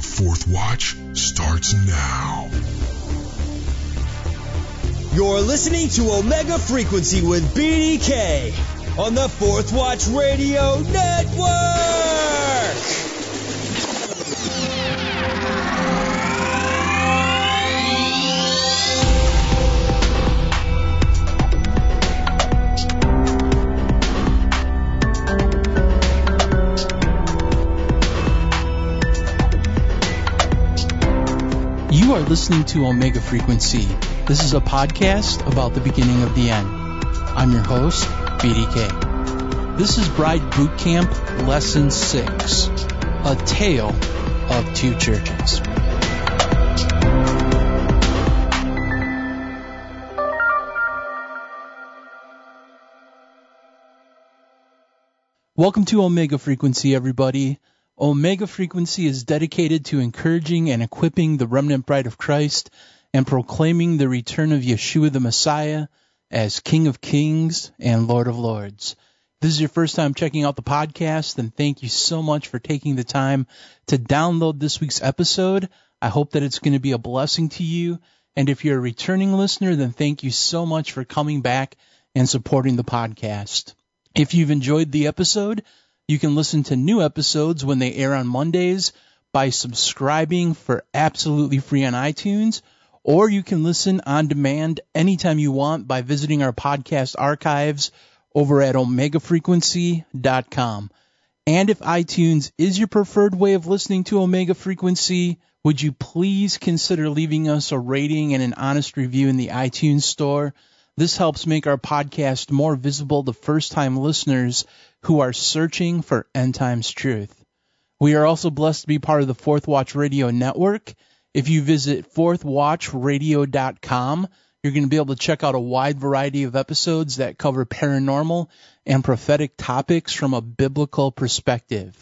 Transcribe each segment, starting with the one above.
The fourth watch starts now. You're listening to Omega Frequency with BDK on the Fourth Watch Radio Network. Listening to Omega Frequency. This is a podcast about the beginning of the end. I'm your host, BDK. This is Bride Boot Camp Lesson 6 A Tale of Two Churches. Welcome to Omega Frequency, everybody. Omega Frequency is dedicated to encouraging and equipping the remnant bride of Christ and proclaiming the return of Yeshua the Messiah as King of Kings and Lord of Lords. This is your first time checking out the podcast, then thank you so much for taking the time to download this week's episode. I hope that it's going to be a blessing to you. And if you're a returning listener, then thank you so much for coming back and supporting the podcast. If you've enjoyed the episode, you can listen to new episodes when they air on Mondays by subscribing for absolutely free on iTunes, or you can listen on demand anytime you want by visiting our podcast archives over at omegafrequency.com. And if iTunes is your preferred way of listening to Omega Frequency, would you please consider leaving us a rating and an honest review in the iTunes store? This helps make our podcast more visible to first time listeners who are searching for end times truth. We are also blessed to be part of the Fourth Watch Radio Network. If you visit fourthwatchradio.com, you're going to be able to check out a wide variety of episodes that cover paranormal and prophetic topics from a biblical perspective.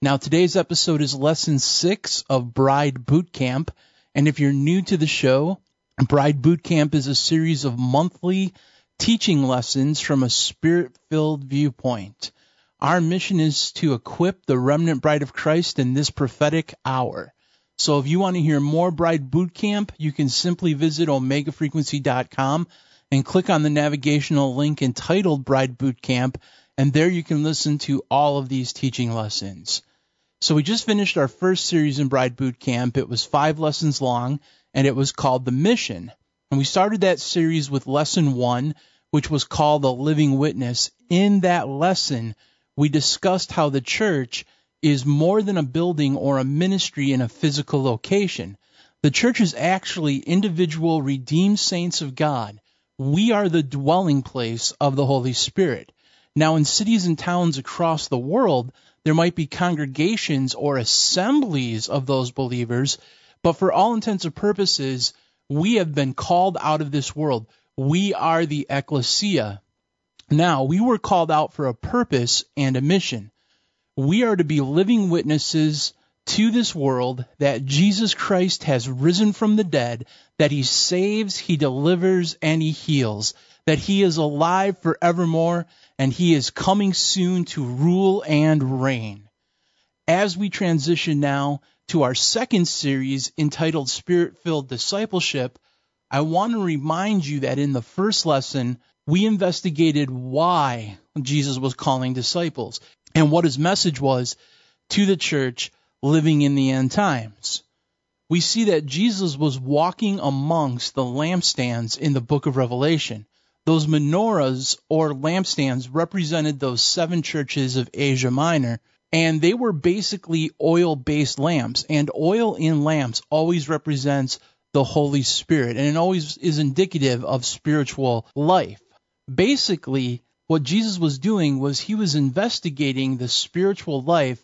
Now, today's episode is lesson six of Bride Boot Camp. And if you're new to the show, Bride Boot Camp is a series of monthly teaching lessons from a spirit filled viewpoint. Our mission is to equip the remnant bride of Christ in this prophetic hour. So if you want to hear more Bride Boot Camp, you can simply visit omegafrequency.com and click on the navigational link entitled Bride Boot Camp, and there you can listen to all of these teaching lessons. So we just finished our first series in Bride Boot Camp. It was five lessons long, and it was called The Mission. And we started that series with lesson one, which was called The Living Witness. In that lesson, we discussed how the church is more than a building or a ministry in a physical location. The church is actually individual redeemed saints of God. We are the dwelling place of the Holy Spirit. Now, in cities and towns across the world, there might be congregations or assemblies of those believers, but for all intents and purposes, we have been called out of this world. We are the ecclesia. Now, we were called out for a purpose and a mission. We are to be living witnesses to this world that Jesus Christ has risen from the dead, that he saves, he delivers, and he heals, that he is alive forevermore, and he is coming soon to rule and reign. As we transition now to our second series entitled Spirit Filled Discipleship, I want to remind you that in the first lesson, we investigated why Jesus was calling disciples and what his message was to the church living in the end times. We see that Jesus was walking amongst the lampstands in the book of Revelation. Those menorahs or lampstands represented those seven churches of Asia Minor, and they were basically oil based lamps. And oil in lamps always represents the Holy Spirit, and it always is indicative of spiritual life. Basically, what Jesus was doing was he was investigating the spiritual life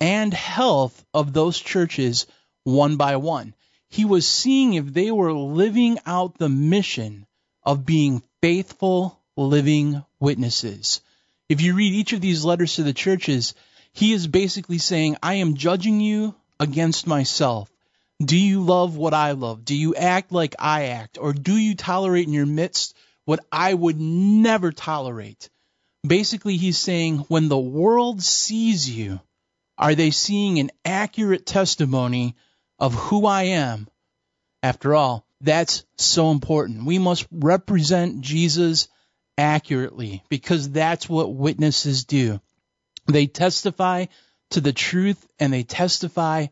and health of those churches one by one. He was seeing if they were living out the mission of being faithful, living witnesses. If you read each of these letters to the churches, he is basically saying, I am judging you against myself. Do you love what I love? Do you act like I act? Or do you tolerate in your midst what I would never tolerate? Basically, he's saying when the world sees you, Are they seeing an accurate testimony of who I am? After all, that's so important. We must represent Jesus accurately because that's what witnesses do. They testify to the truth and they testify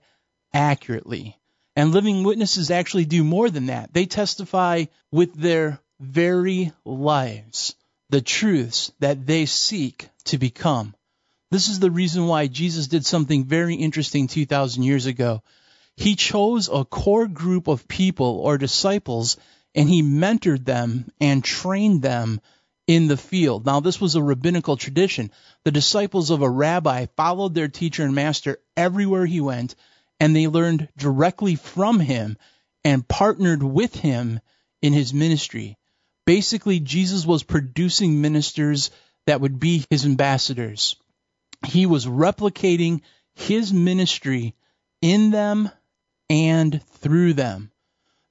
accurately. And living witnesses actually do more than that. They testify with their very lives the truths that they seek to become. This is the reason why Jesus did something very interesting 2,000 years ago. He chose a core group of people or disciples and he mentored them and trained them in the field. Now, this was a rabbinical tradition. The disciples of a rabbi followed their teacher and master everywhere he went, and they learned directly from him and partnered with him in his ministry. Basically, Jesus was producing ministers that would be his ambassadors. He was replicating his ministry in them and through them.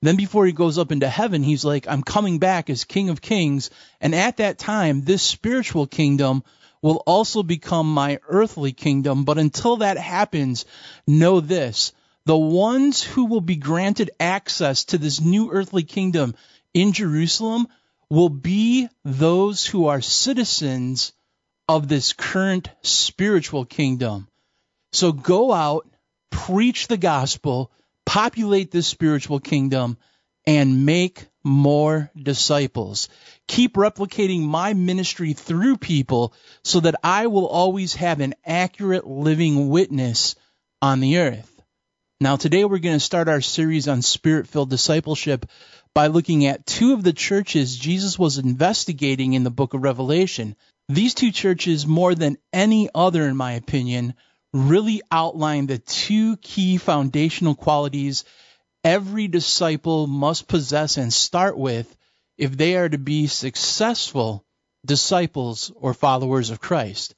Then before he goes up into heaven, he's like, I'm coming back as King of Kings. And at that time, this spiritual kingdom will also become my earthly kingdom. But until that happens, know this. The ones who will be granted access to this new earthly kingdom in Jerusalem will be those who are citizens of this current spiritual kingdom. So go out, preach the gospel, populate this spiritual kingdom, and make more disciples. Keep replicating my ministry through people so that I will always have an accurate living witness on the earth. Now, today we're going to start our series on spirit filled discipleship by looking at two of the churches Jesus was investigating in the book of Revelation. These two churches, more than any other, in my opinion, really outline the two key foundational qualities every disciple must possess and start with if they are to be successful disciples or followers of Christ.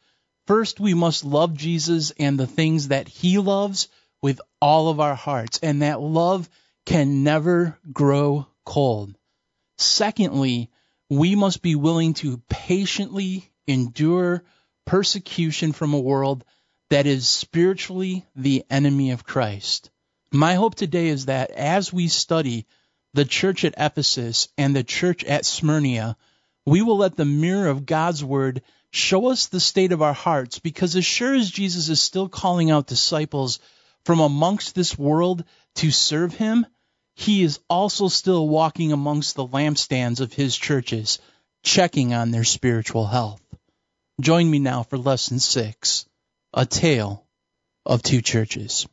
First, we must love Jesus and the things that he loves with all of our hearts, and that love can never grow cold. Secondly, we must be willing to patiently endure persecution from a world that is spiritually the enemy of Christ. My hope today is that as we study the church at Ephesus and the church at Smyrna, we will let the mirror of God's word show us the state of our hearts because as sure as Jesus is still calling out disciples from amongst this world to serve him, he is also still walking amongst the lampstands of his churches, checking on their spiritual health. Join me now for lesson six a tale of two churches.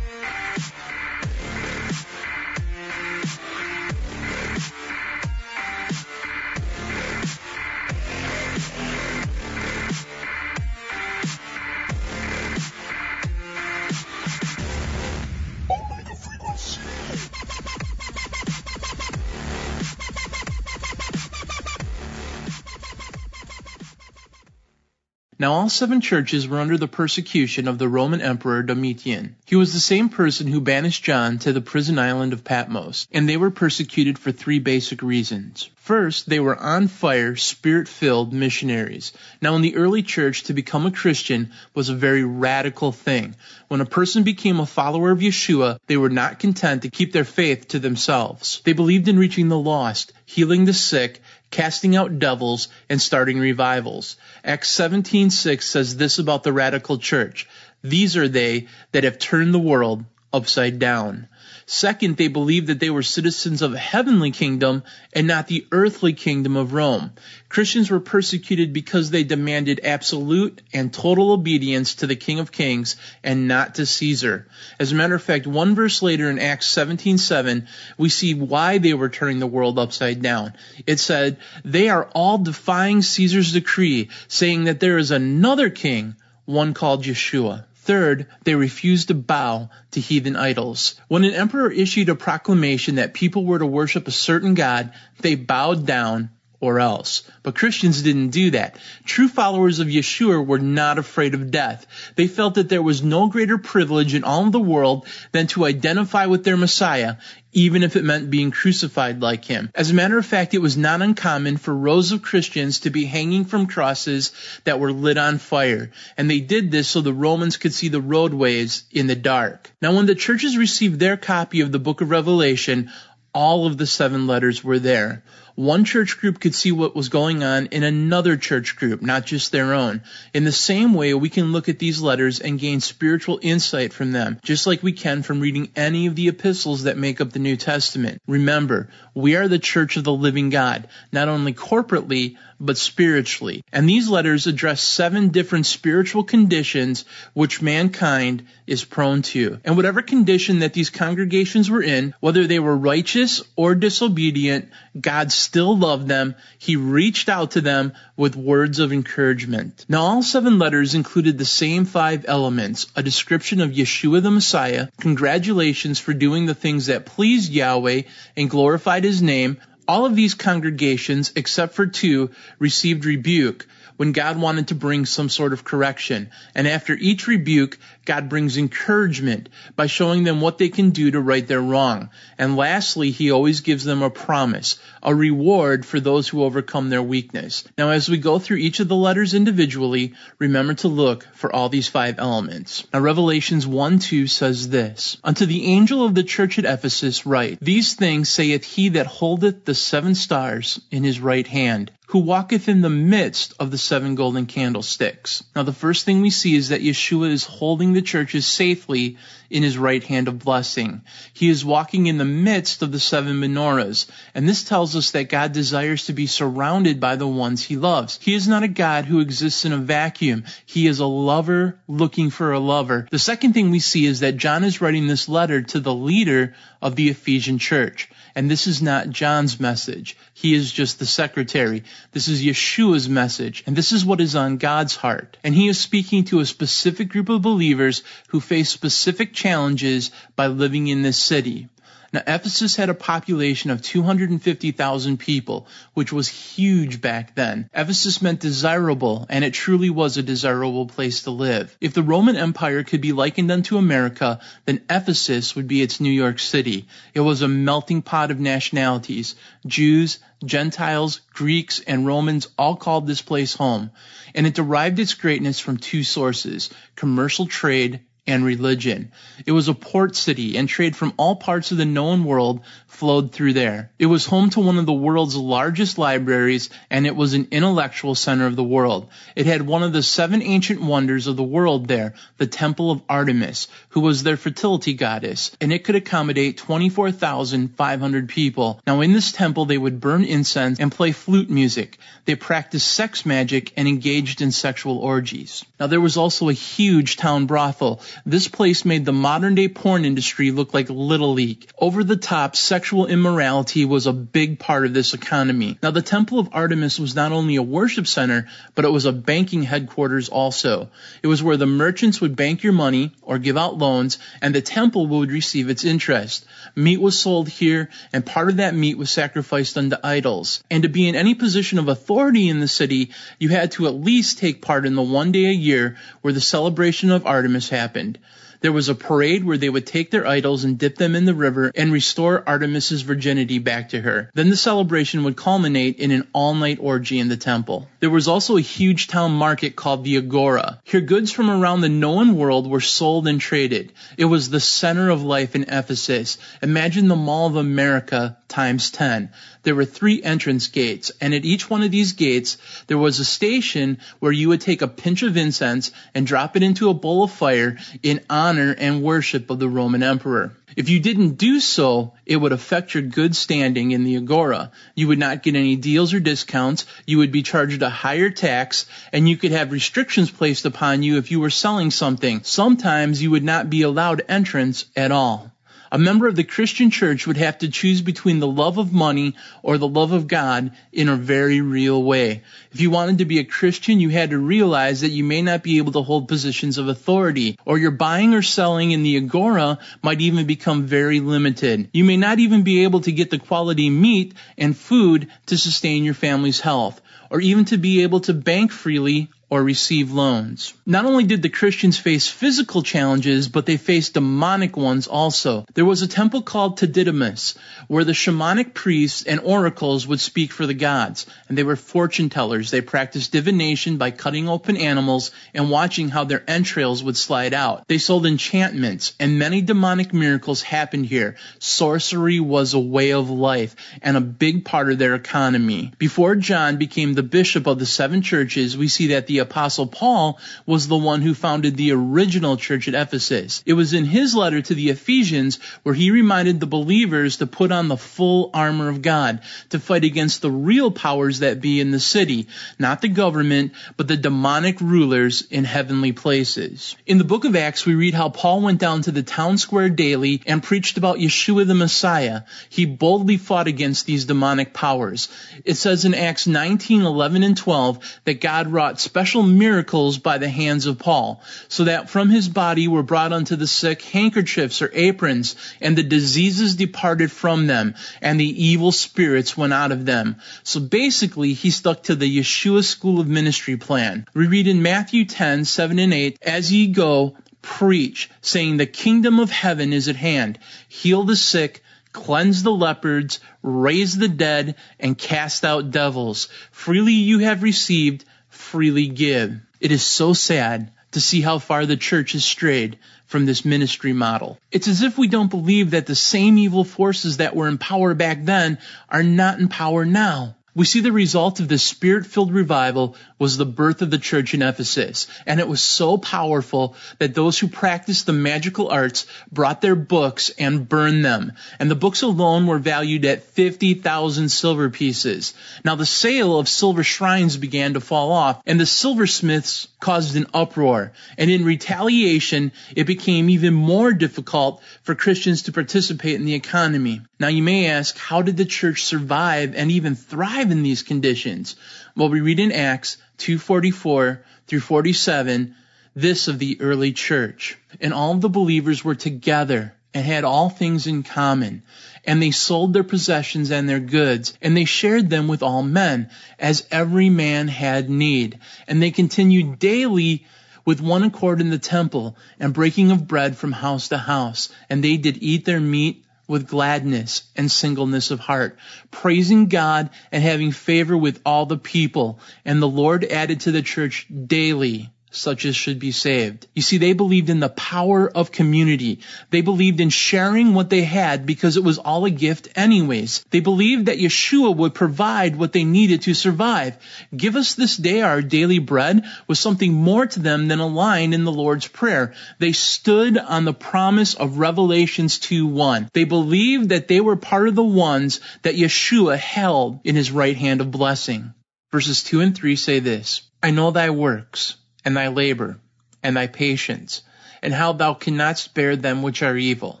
Now all seven churches were under the persecution of the Roman Emperor Domitian. He was the same person who banished John to the prison island of Patmos, and they were persecuted for three basic reasons. First, they were on fire, spirit filled missionaries. Now, in the early church, to become a Christian was a very radical thing. When a person became a follower of Yeshua, they were not content to keep their faith to themselves. They believed in reaching the lost, healing the sick, casting out devils, and starting revivals. Acts 17:6 says this about the radical church. These are they that have turned the world upside down. Second, they believed that they were citizens of a heavenly kingdom and not the earthly kingdom of Rome. Christians were persecuted because they demanded absolute and total obedience to the King of Kings and not to Caesar. As a matter of fact, one verse later in Acts 17:7, we see why they were turning the world upside down. It said, "They are all defying Caesar's decree, saying that there is another king, one called Yeshua." Third, they refused to bow to heathen idols. When an emperor issued a proclamation that people were to worship a certain god, they bowed down or else. But Christians didn't do that. True followers of Yeshua were not afraid of death. They felt that there was no greater privilege in all of the world than to identify with their Messiah, even if it meant being crucified like him. As a matter of fact, it was not uncommon for rows of Christians to be hanging from crosses that were lit on fire. And they did this so the Romans could see the roadways in the dark. Now, when the churches received their copy of the book of Revelation, all of the seven letters were there one church group could see what was going on in another church group, not just their own. In the same way, we can look at these letters and gain spiritual insight from them, just like we can from reading any of the epistles that make up the New Testament. Remember, we are the church of the living God, not only corporately, but spiritually. And these letters address seven different spiritual conditions which mankind is prone to. And whatever condition that these congregations were in, whether they were righteous or disobedient, God still loved them. He reached out to them with words of encouragement. Now all seven letters included the same five elements, a description of Yeshua the Messiah, congratulations for doing the things that pleased Yahweh and glorified his name, all of these congregations, except for two, received rebuke when God wanted to bring some sort of correction. And after each rebuke, God brings encouragement by showing them what they can do to right their wrong. And lastly, He always gives them a promise, a reward for those who overcome their weakness. Now, as we go through each of the letters individually, remember to look for all these five elements. Now, Revelations 1 2 says this Unto the angel of the church at Ephesus write, These things saith he that holdeth the seven stars in his right hand who walketh in the midst of the seven golden candlesticks. Now, the first thing we see is that Yeshua is holding the churches safely in his right hand of blessing. He is walking in the midst of the seven menorahs, and this tells us that God desires to be surrounded by the ones he loves. He is not a God who exists in a vacuum. He is a lover looking for a lover. The second thing we see is that John is writing this letter to the leader of the Ephesian church. And this is not John's message. He is just the secretary. This is Yeshua's message. And this is what is on God's heart. And he is speaking to a specific group of believers who face specific challenges by living in this city. Now, Ephesus had a population of 250,000 people, which was huge back then. Ephesus meant desirable, and it truly was a desirable place to live. If the Roman Empire could be likened unto America, then Ephesus would be its New York City. It was a melting pot of nationalities. Jews, Gentiles, Greeks, and Romans all called this place home. And it derived its greatness from two sources, commercial trade and religion. It was a port city and trade from all parts of the known world flowed through there. It was home to one of the world's largest libraries and it was an intellectual center of the world. It had one of the seven ancient wonders of the world there, the Temple of Artemis, who was their fertility goddess, and it could accommodate 24,500 people. Now in this temple they would burn incense and play flute music. They practiced sex magic and engaged in sexual orgies. Now there was also a huge town brothel this place made the modern day porn industry look like Little League. Over the top, sexual immorality was a big part of this economy. Now, the Temple of Artemis was not only a worship center, but it was a banking headquarters also. It was where the merchants would bank your money or give out loans, and the temple would receive its interest. Meat was sold here, and part of that meat was sacrificed unto idols. And to be in any position of authority in the city, you had to at least take part in the one day a year where the celebration of Artemis happened. There was a parade where they would take their idols and dip them in the river and restore Artemis's virginity back to her. Then the celebration would culminate in an all-night orgy in the temple. There was also a huge town market called the Agora. Here goods from around the known world were sold and traded. It was the center of life in Ephesus. Imagine the Mall of America times 10. There were three entrance gates, and at each one of these gates, there was a station where you would take a pinch of incense and drop it into a bowl of fire in honor and worship of the Roman emperor. If you didn't do so, it would affect your good standing in the agora. You would not get any deals or discounts. You would be charged a higher tax and you could have restrictions placed upon you if you were selling something. Sometimes you would not be allowed entrance at all. A member of the Christian church would have to choose between the love of money or the love of God in a very real way. If you wanted to be a Christian, you had to realize that you may not be able to hold positions of authority, or your buying or selling in the agora might even become very limited. You may not even be able to get the quality meat and food to sustain your family's health, or even to be able to bank freely or receive loans. Not only did the Christians face physical challenges, but they faced demonic ones also. There was a temple called Didymus, where the shamanic priests and oracles would speak for the gods, and they were fortune tellers. They practiced divination by cutting open animals and watching how their entrails would slide out. They sold enchantments, and many demonic miracles happened here. Sorcery was a way of life and a big part of their economy. Before John became the bishop of the seven churches, we see that the apostle Paul was the one who founded the original church at Ephesus. It was in his letter to the Ephesians where he reminded the believers to put on the full armor of God to fight against the real powers that be in the city, not the government, but the demonic rulers in heavenly places. In the book of Acts, we read how Paul went down to the town square daily and preached about Yeshua the Messiah. He boldly fought against these demonic powers. It says in Acts 19, 11, and 12 that God wrought special special miracles by the hands of Paul, so that from his body were brought unto the sick handkerchiefs or aprons, and the diseases departed from them, and the evil spirits went out of them. So basically, he stuck to the Yeshua School of Ministry plan. We read in Matthew 10, 7 and 8, As ye go, preach, saying, The kingdom of heaven is at hand. Heal the sick, cleanse the lepers, raise the dead, and cast out devils. Freely you have received, freely give. It is so sad to see how far the church has strayed from this ministry model. It's as if we don't believe that the same evil forces that were in power back then are not in power now. We see the result of this spirit-filled revival was the birth of the church in Ephesus. And it was so powerful that those who practiced the magical arts brought their books and burned them. And the books alone were valued at 50,000 silver pieces. Now the sale of silver shrines began to fall off and the silversmiths caused an uproar. And in retaliation, it became even more difficult for Christians to participate in the economy. Now you may ask, how did the church survive and even thrive in these conditions? Well, we read in Acts 244 through 47 this of the early church. And all the believers were together and had all things in common. And they sold their possessions and their goods, and they shared them with all men, as every man had need. And they continued daily with one accord in the temple, and breaking of bread from house to house. And they did eat their meat with gladness and singleness of heart, praising God and having favor with all the people. And the Lord added to the church daily such as should be saved. You see, they believed in the power of community. They believed in sharing what they had because it was all a gift anyways. They believed that Yeshua would provide what they needed to survive. Give us this day our daily bread was something more to them than a line in the Lord's Prayer. They stood on the promise of Revelations 2-1. They believed that they were part of the ones that Yeshua held in his right hand of blessing. Verses 2 and 3 say this, I know thy works and thy labor, and thy patience, and how thou cannot spare them which are evil,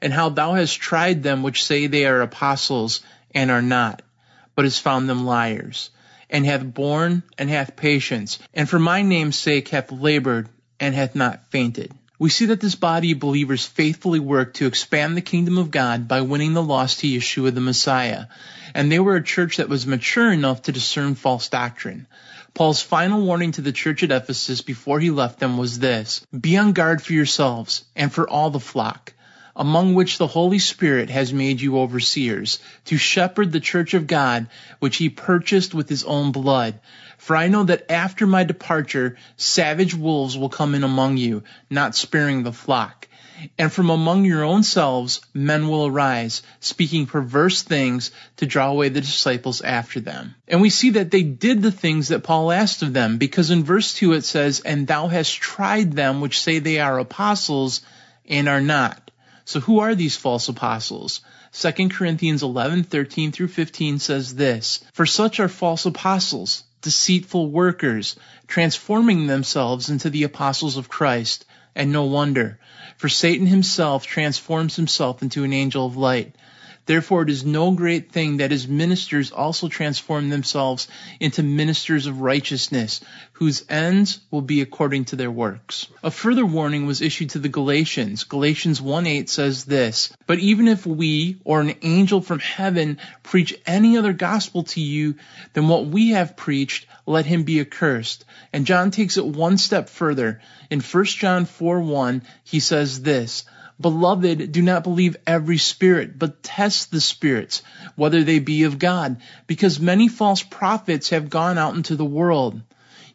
and how thou hast tried them which say they are apostles and are not, but hast found them liars, and hath borne and hath patience, and for my name's sake hath labored and hath not fainted. We see that this body of believers faithfully worked to expand the kingdom of God by winning the lost to Yeshua the Messiah. And they were a church that was mature enough to discern false doctrine. Paul's final warning to the church at Ephesus before he left them was this Be on guard for yourselves and for all the flock, among which the Holy Spirit has made you overseers, to shepherd the church of God, which he purchased with his own blood. For I know that after my departure, savage wolves will come in among you, not sparing the flock. And from among your own selves men will arise, speaking perverse things to draw away the disciples after them. And we see that they did the things that Paul asked of them, because in verse 2 it says, And thou hast tried them which say they are apostles and are not. So who are these false apostles? 2 Corinthians 11, 13 through 15 says this, For such are false apostles, deceitful workers, transforming themselves into the apostles of Christ. and no wonder, for Satan himself transforms himself into an angel of light. Therefore, it is no great thing that his ministers also transform themselves into ministers of righteousness, whose ends will be according to their works. A further warning was issued to the Galatians. Galatians 1:8 says this, But even if we or an angel from heaven preach any other gospel to you than what we have preached, let him be accursed. And John takes it one step further. In 1 John 4:1, he says this, Beloved, do not believe every spirit, but test the spirits, whether they be of God, because many false prophets have gone out into the world.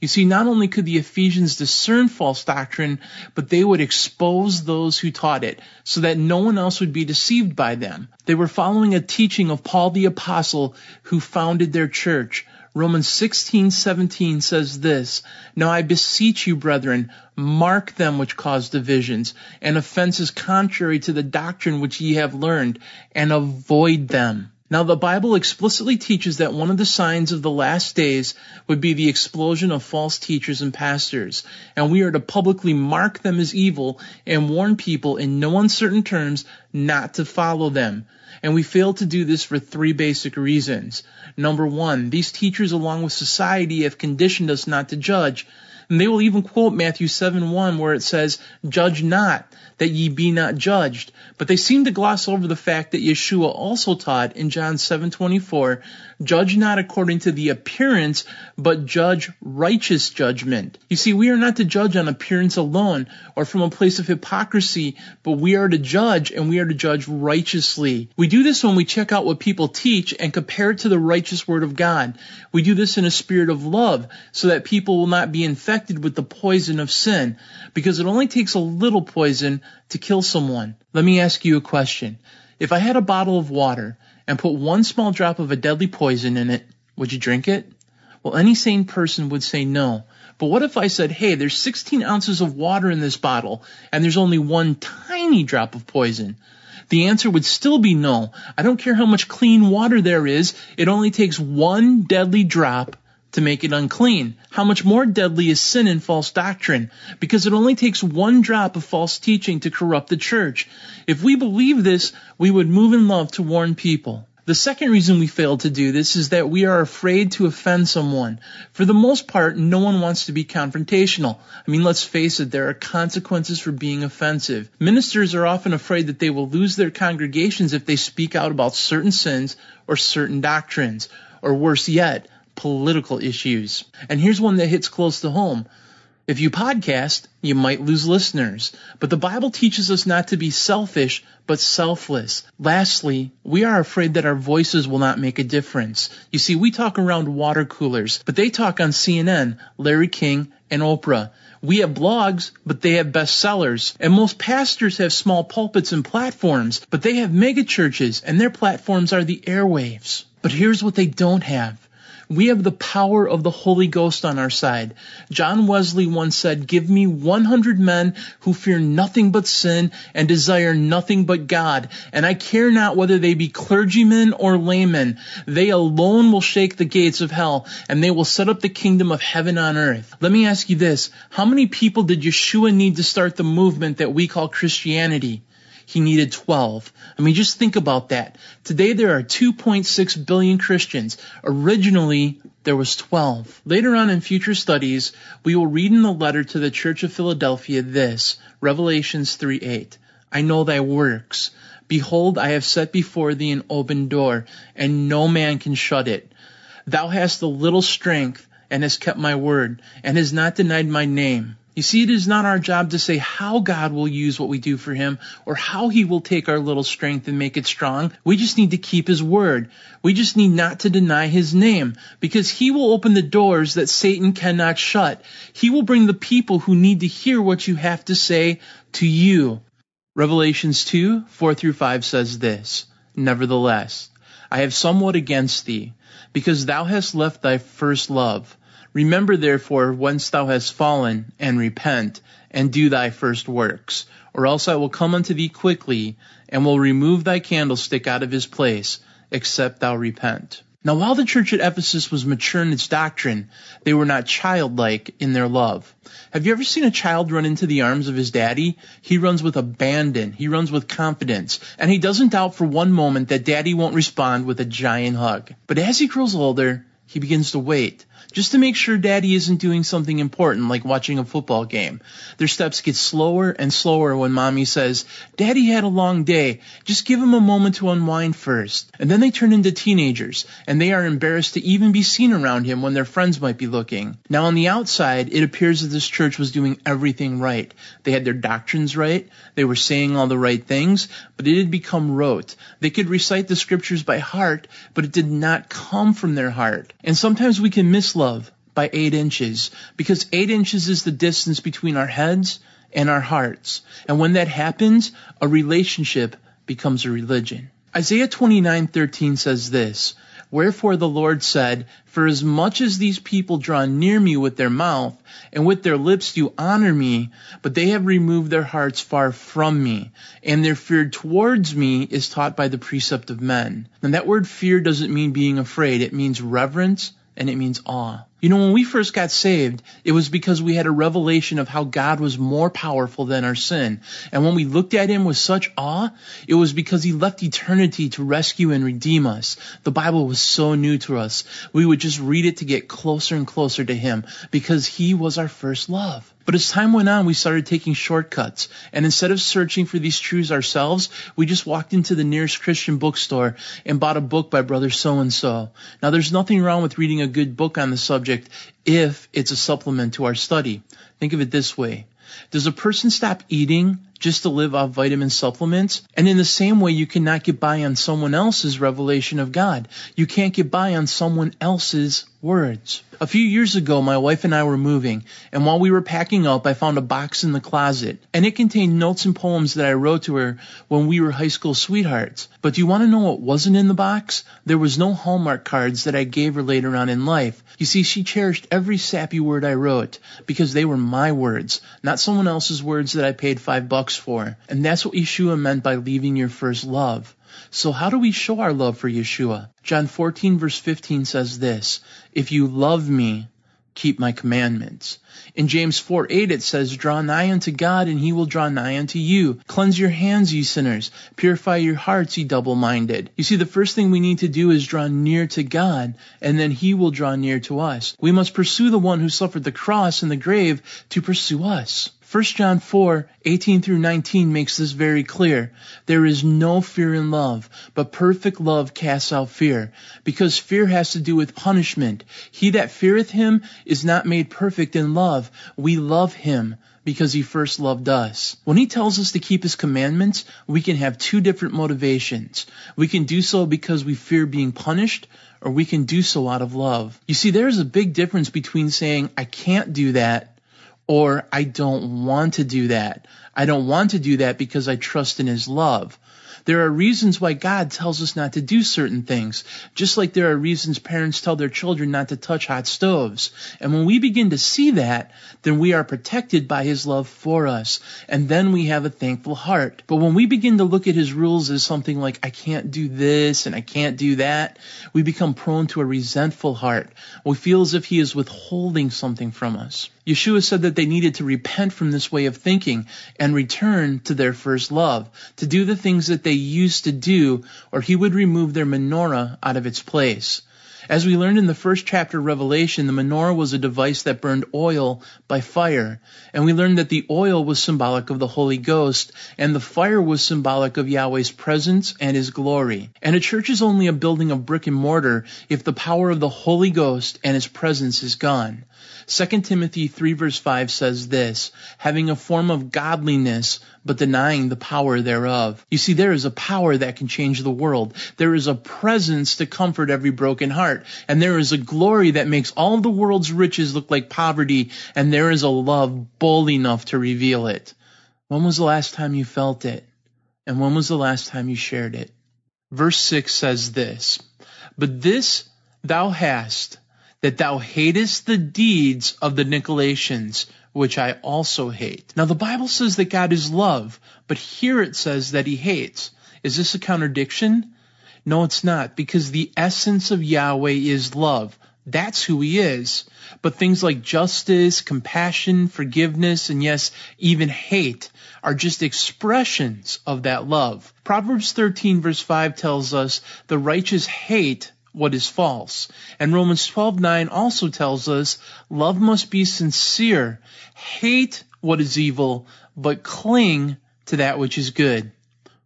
You see, not only could the Ephesians discern false doctrine, but they would expose those who taught it, so that no one else would be deceived by them. They were following a teaching of Paul the Apostle, who founded their church. Romans 16:17 says this, Now I beseech you, brethren, mark them which cause divisions and offenses contrary to the doctrine which ye have learned, and avoid them. Now the Bible explicitly teaches that one of the signs of the last days would be the explosion of false teachers and pastors, and we are to publicly mark them as evil and warn people in no uncertain terms not to follow them. And we fail to do this for three basic reasons. Number one, these teachers along with society have conditioned us not to judge. And they will even quote Matthew 7 1 where it says, Judge not, that ye be not judged. But they seem to gloss over the fact that Yeshua also taught in John 7:24, judge not according to the appearance, but judge righteous judgment. You see, we are not to judge on appearance alone or from a place of hypocrisy, but we are to judge and we are to judge righteously. We do this when we check out what people teach and compare it to the righteous word of God. We do this in a spirit of love so that people will not be infected with the poison of sin because it only takes a little poison to kill someone. Let me ask you a question. If I had a bottle of water and put one small drop of a deadly poison in it, would you drink it? Well, any sane person would say no. But what if I said, hey, there's 16 ounces of water in this bottle and there's only one tiny drop of poison? The answer would still be no. I don't care how much clean water there is. It only takes one deadly drop to make it unclean. How much more deadly is sin and false doctrine? Because it only takes one drop of false teaching to corrupt the church. If we believe this, we would move in love to warn people. The second reason we fail to do this is that we are afraid to offend someone. For the most part, no one wants to be confrontational. I mean, let's face it, there are consequences for being offensive. Ministers are often afraid that they will lose their congregations if they speak out about certain sins or certain doctrines. Or worse yet, political issues. And here's one that hits close to home. If you podcast, you might lose listeners. But the Bible teaches us not to be selfish, but selfless. Lastly, we are afraid that our voices will not make a difference. You see, we talk around water coolers, but they talk on CNN, Larry King, and Oprah. We have blogs, but they have bestsellers. And most pastors have small pulpits and platforms, but they have megachurches, and their platforms are the airwaves. But here's what they don't have. We have the power of the Holy Ghost on our side. John Wesley once said, Give me 100 men who fear nothing but sin and desire nothing but God, and I care not whether they be clergymen or laymen. They alone will shake the gates of hell, and they will set up the kingdom of heaven on earth. Let me ask you this. How many people did Yeshua need to start the movement that we call Christianity? He needed 12. I mean, just think about that. Today there are 2.6 billion Christians. Originally, there was 12. Later on in future studies, we will read in the letter to the Church of Philadelphia this, Revelations 3:8. I know thy works. Behold, I have set before thee an open door, and no man can shut it. Thou hast a little strength, and hast kept my word, and hast not denied my name. You see, it is not our job to say how God will use what we do for Him or how He will take our little strength and make it strong. We just need to keep His word. We just need not to deny His name because He will open the doors that Satan cannot shut. He will bring the people who need to hear what you have to say to you. Revelations 2, 4 through 5 says this, Nevertheless, I have somewhat against thee, because thou hast left thy first love. Remember therefore whence thou hast fallen, and repent, and do thy first works. Or else I will come unto thee quickly, and will remove thy candlestick out of his place, except thou repent. Now, while the church at Ephesus was mature in its doctrine, they were not childlike in their love. Have you ever seen a child run into the arms of his daddy? He runs with abandon. He runs with confidence. And he doesn't doubt for one moment that daddy won't respond with a giant hug. But as he grows older, he begins to wait just to make sure daddy isn't doing something important like watching a football game. Their steps get slower and slower when mommy says, daddy had a long day. Just give him a moment to unwind first. And then they turn into teenagers and they are embarrassed to even be seen around him when their friends might be looking. Now on the outside, it appears that this church was doing everything right. They had their doctrines right. They were saying all the right things, but it had become rote. They could recite the scriptures by heart, but it did not come from their heart. And sometimes we can miss love by eight inches because eight inches is the distance between our heads and our hearts. And when that happens, a relationship becomes a religion. Isaiah 29:13 says this, Wherefore the Lord said, For as much as these people draw near me with their mouth, and with their lips do honor me, but they have removed their hearts far from me, and their fear towards me is taught by the precept of men. And that word fear doesn't mean being afraid, it means reverence and it means awe. You know, when we first got saved, it was because we had a revelation of how God was more powerful than our sin. And when we looked at him with such awe, it was because he left eternity to rescue and redeem us. The Bible was so new to us. We would just read it to get closer and closer to him because he was our first love. But as time went on, we started taking shortcuts. And instead of searching for these truths ourselves, we just walked into the nearest Christian bookstore and bought a book by brother so and so. Now there's nothing wrong with reading a good book on the subject if it's a supplement to our study. Think of it this way. Does a person stop eating just to live off vitamin supplements? And in the same way, you cannot get by on someone else's revelation of God. You can't get by on someone else's words. A few years ago, my wife and I were moving, and while we were packing up, I found a box in the closet, and it contained notes and poems that I wrote to her when we were high school sweethearts. But do you want to know what wasn't in the box? There was no Hallmark cards that I gave her later on in life. You see, she cherished every sappy word I wrote because they were my words, not someone else's words that I paid five bucks for. And that's what Yeshua meant by leaving your first love. So how do we show our love for Yeshua? John 14 verse 15 says this, If you love me, keep my commandments. In James 4 8 it says, Draw nigh unto God, and he will draw nigh unto you. Cleanse your hands, ye sinners. Purify your hearts, ye double minded. You see, the first thing we need to do is draw near to God, and then he will draw near to us. We must pursue the one who suffered the cross and the grave to pursue us. 1 John 4, 18 through 19 makes this very clear. There is no fear in love, but perfect love casts out fear, because fear has to do with punishment. He that feareth him is not made perfect in love. We love him because he first loved us. When he tells us to keep his commandments, we can have two different motivations. We can do so because we fear being punished, or we can do so out of love. You see, there's a big difference between saying, I can't do that or I don't want to do that. I don't want to do that because I trust in His love. There are reasons why God tells us not to do certain things, just like there are reasons parents tell their children not to touch hot stoves. And when we begin to see that, then we are protected by His love for us. And then we have a thankful heart. But when we begin to look at His rules as something like, I can't do this and I can't do that, we become prone to a resentful heart. We feel as if He is withholding something from us. Yeshua said that they needed to repent from this way of thinking and return to their first love, to do the things that they used to do, or he would remove their menorah out of its place. As we learned in the first chapter of Revelation, the menorah was a device that burned oil by fire. And we learned that the oil was symbolic of the Holy Ghost, and the fire was symbolic of Yahweh's presence and His glory. And a church is only a building of brick and mortar if the power of the Holy Ghost and His presence is gone. 2 Timothy 3 verse 5 says this, having a form of godliness, but denying the power thereof. You see, there is a power that can change the world. There is a presence to comfort every broken heart. And there is a glory that makes all the world's riches look like poverty. And there is a love bold enough to reveal it. When was the last time you felt it? And when was the last time you shared it? Verse 6 says this, But this thou hast, that thou hatest the deeds of the Nicolaitans, which I also hate. Now the Bible says that God is love, but here it says that he hates. Is this a contradiction? No, it's not, because the essence of Yahweh is love. That's who he is. But things like justice, compassion, forgiveness, and yes, even hate are just expressions of that love. Proverbs 13 verse 5 tells us the righteous hate what is false. And Romans 12:9 also tells us love must be sincere. Hate what is evil, but cling to that which is good.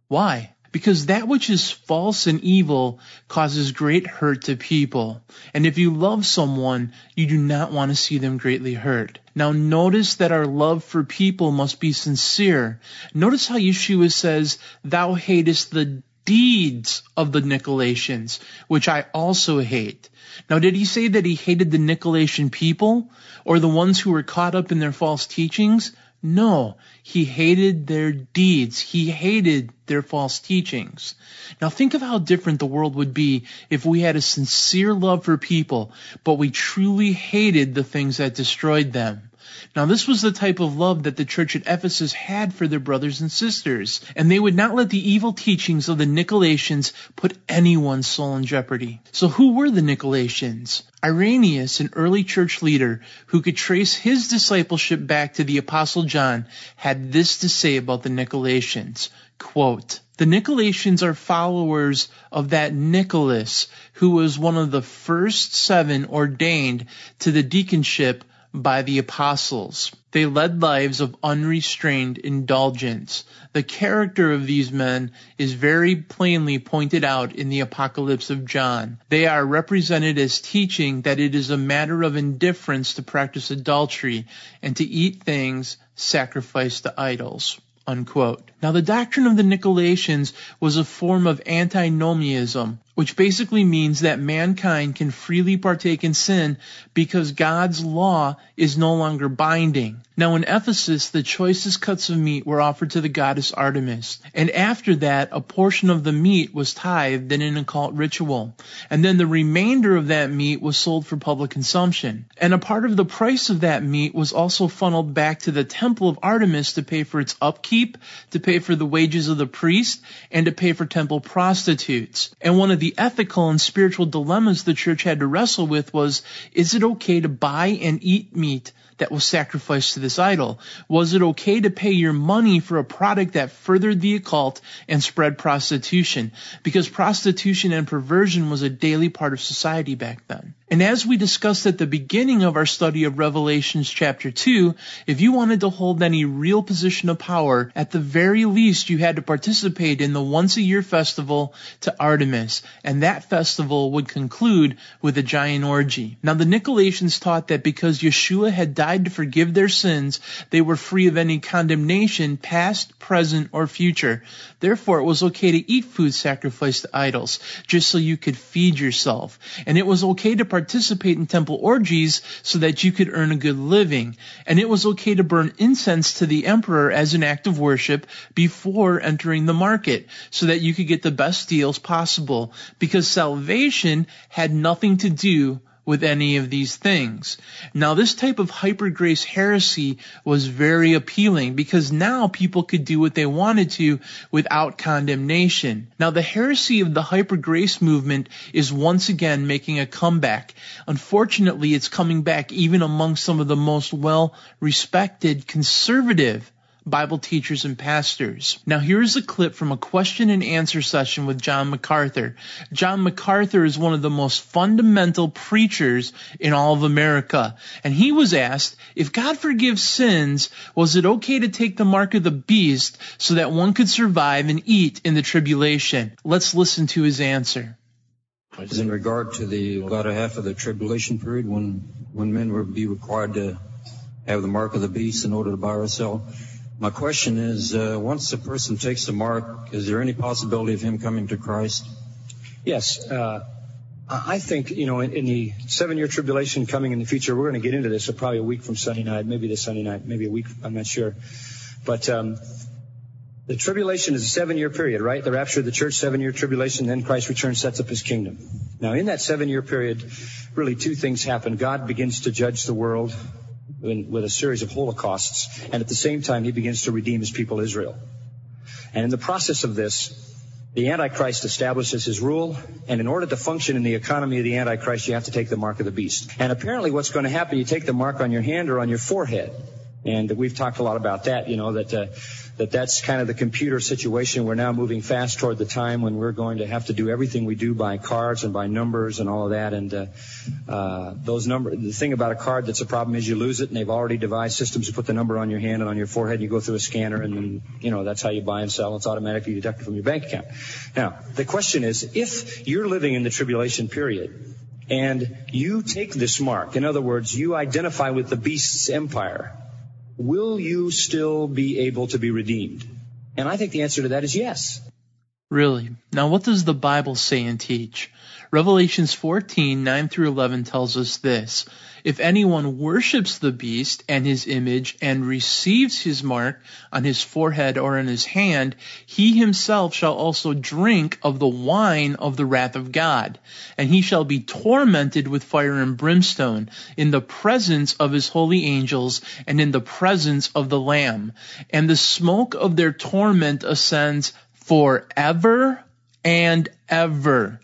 Why? Because that which is false and evil causes great hurt to people. And if you love someone, you do not want to see them greatly hurt. Now notice that our love for people must be sincere. Notice how Yeshua says, thou hatest the deeds of the Nicolaitans, which I also hate. Now, did he say that he hated the Nicolaitan people or the ones who were caught up in their false teachings? No, he hated their deeds. He hated their false teachings. Now think of how different the world would be if we had a sincere love for people, but we truly hated the things that destroyed them. Now this was the type of love that the church at Ephesus had for their brothers and sisters, and they would not let the evil teachings of the Nicolaitans put anyone's soul in jeopardy. So who were the Nicolaitans? Irenaeus, an early church leader who could trace his discipleship back to the apostle John, had this to say about the Nicolaitans. Quote, the Nicolaitans are followers of that Nicholas who was one of the first seven ordained to the deaconship by the apostles. They led lives of unrestrained indulgence. The character of these men is very plainly pointed out in the Apocalypse of John. They are represented as teaching that it is a matter of indifference to practice adultery and to eat things sacrificed to idols. Unquote. Now the doctrine of the Nicolaitans was a form of antinomianism, which basically means that mankind can freely partake in sin because God's law is no longer binding. Now in Ephesus, the choicest cuts of meat were offered to the goddess Artemis, and after that, a portion of the meat was tithed in an occult ritual, and then the remainder of that meat was sold for public consumption. And a part of the price of that meat was also funneled back to the temple of Artemis to pay for its upkeep, to pay for the wages of the priest, and to pay for temple prostitutes. And one of the ethical and spiritual dilemmas the church had to wrestle with was, is it okay to buy and eat meat that was sacrificed to this idol? Was it okay to pay your money for a product that furthered the occult and spread prostitution? Because prostitution and perversion was a daily part of society back then. And as we discussed at the beginning of our study of Revelations chapter 2, if you wanted to hold any real position of power, at the very least you had to participate in the once a year festival to Artemis. And that festival would conclude with a giant orgy. Now the Nicolaitans taught that because Yeshua had died to forgive their sins, they were free of any condemnation, past, present, or future. Therefore it was okay to eat food sacrificed to idols, just so you could feed yourself. And it was okay to participate in temple orgies so that you could earn a good living. And it was okay to burn incense to the emperor as an act of worship before entering the market so that you could get the best deals possible because salvation had nothing to do with any of these things. Now this type of hyper grace heresy was very appealing because now people could do what they wanted to without condemnation. Now the heresy of the hyper grace movement is once again making a comeback. Unfortunately, it's coming back even among some of the most well respected conservative Bible teachers and pastors. Now here's a clip from a question and answer session with John MacArthur. John MacArthur is one of the most fundamental preachers in all of America. And he was asked, if God forgives sins, was it okay to take the mark of the beast so that one could survive and eat in the tribulation? Let's listen to his answer. In regard to the latter half of the tribulation period when, when men will be required to have the mark of the beast in order to buy or sell. My question is, uh, once a person takes the mark, is there any possibility of him coming to Christ? Yes. Uh, I think, you know, in, the seven year tribulation coming in the future, we're going to get into this, so probably a week from Sunday night, maybe this Sunday night, maybe a week, I'm not sure. But, um, the tribulation is a seven year period, right? The rapture of the church, seven year tribulation, then Christ returns, sets up his kingdom. Now, in that seven year period, really two things happen. God begins to judge the world with a series of holocausts, and at the same time, he begins to redeem his people Israel. And in the process of this, The Antichrist establishes his rule, and in order to function in the economy of the Antichrist, you have to take the mark of the beast. And apparently, what's going to happen, you take the mark on your hand or on your forehead. And we've talked a lot about that, you know, that uh, that that's kind of the computer situation. We're now moving fast toward the time when we're going to have to do everything we do by cards and by numbers and all of that. And uh, uh, those number, the thing about a card that's a problem is you lose it, and they've already devised systems to put the number on your hand and on your forehead. And you go through a scanner, and then you know that's how you buy and sell. It's automatically deducted from your bank account. Now the question is, if you're living in the tribulation period and you take this mark, in other words, you identify with the beast's empire will you still be able to be redeemed? And I think the answer to that is yes. Really? Now, what does the Bible say and teach? Revelations 14, 9 through 11 tells us this. If anyone worships the beast and his image and receives his mark on his forehead or in his hand, he himself shall also drink of the wine of the wrath of God. And he shall be tormented with fire and brimstone in the presence of his holy angels and in the presence of the Lamb. And the smoke of their torment ascends forever and ever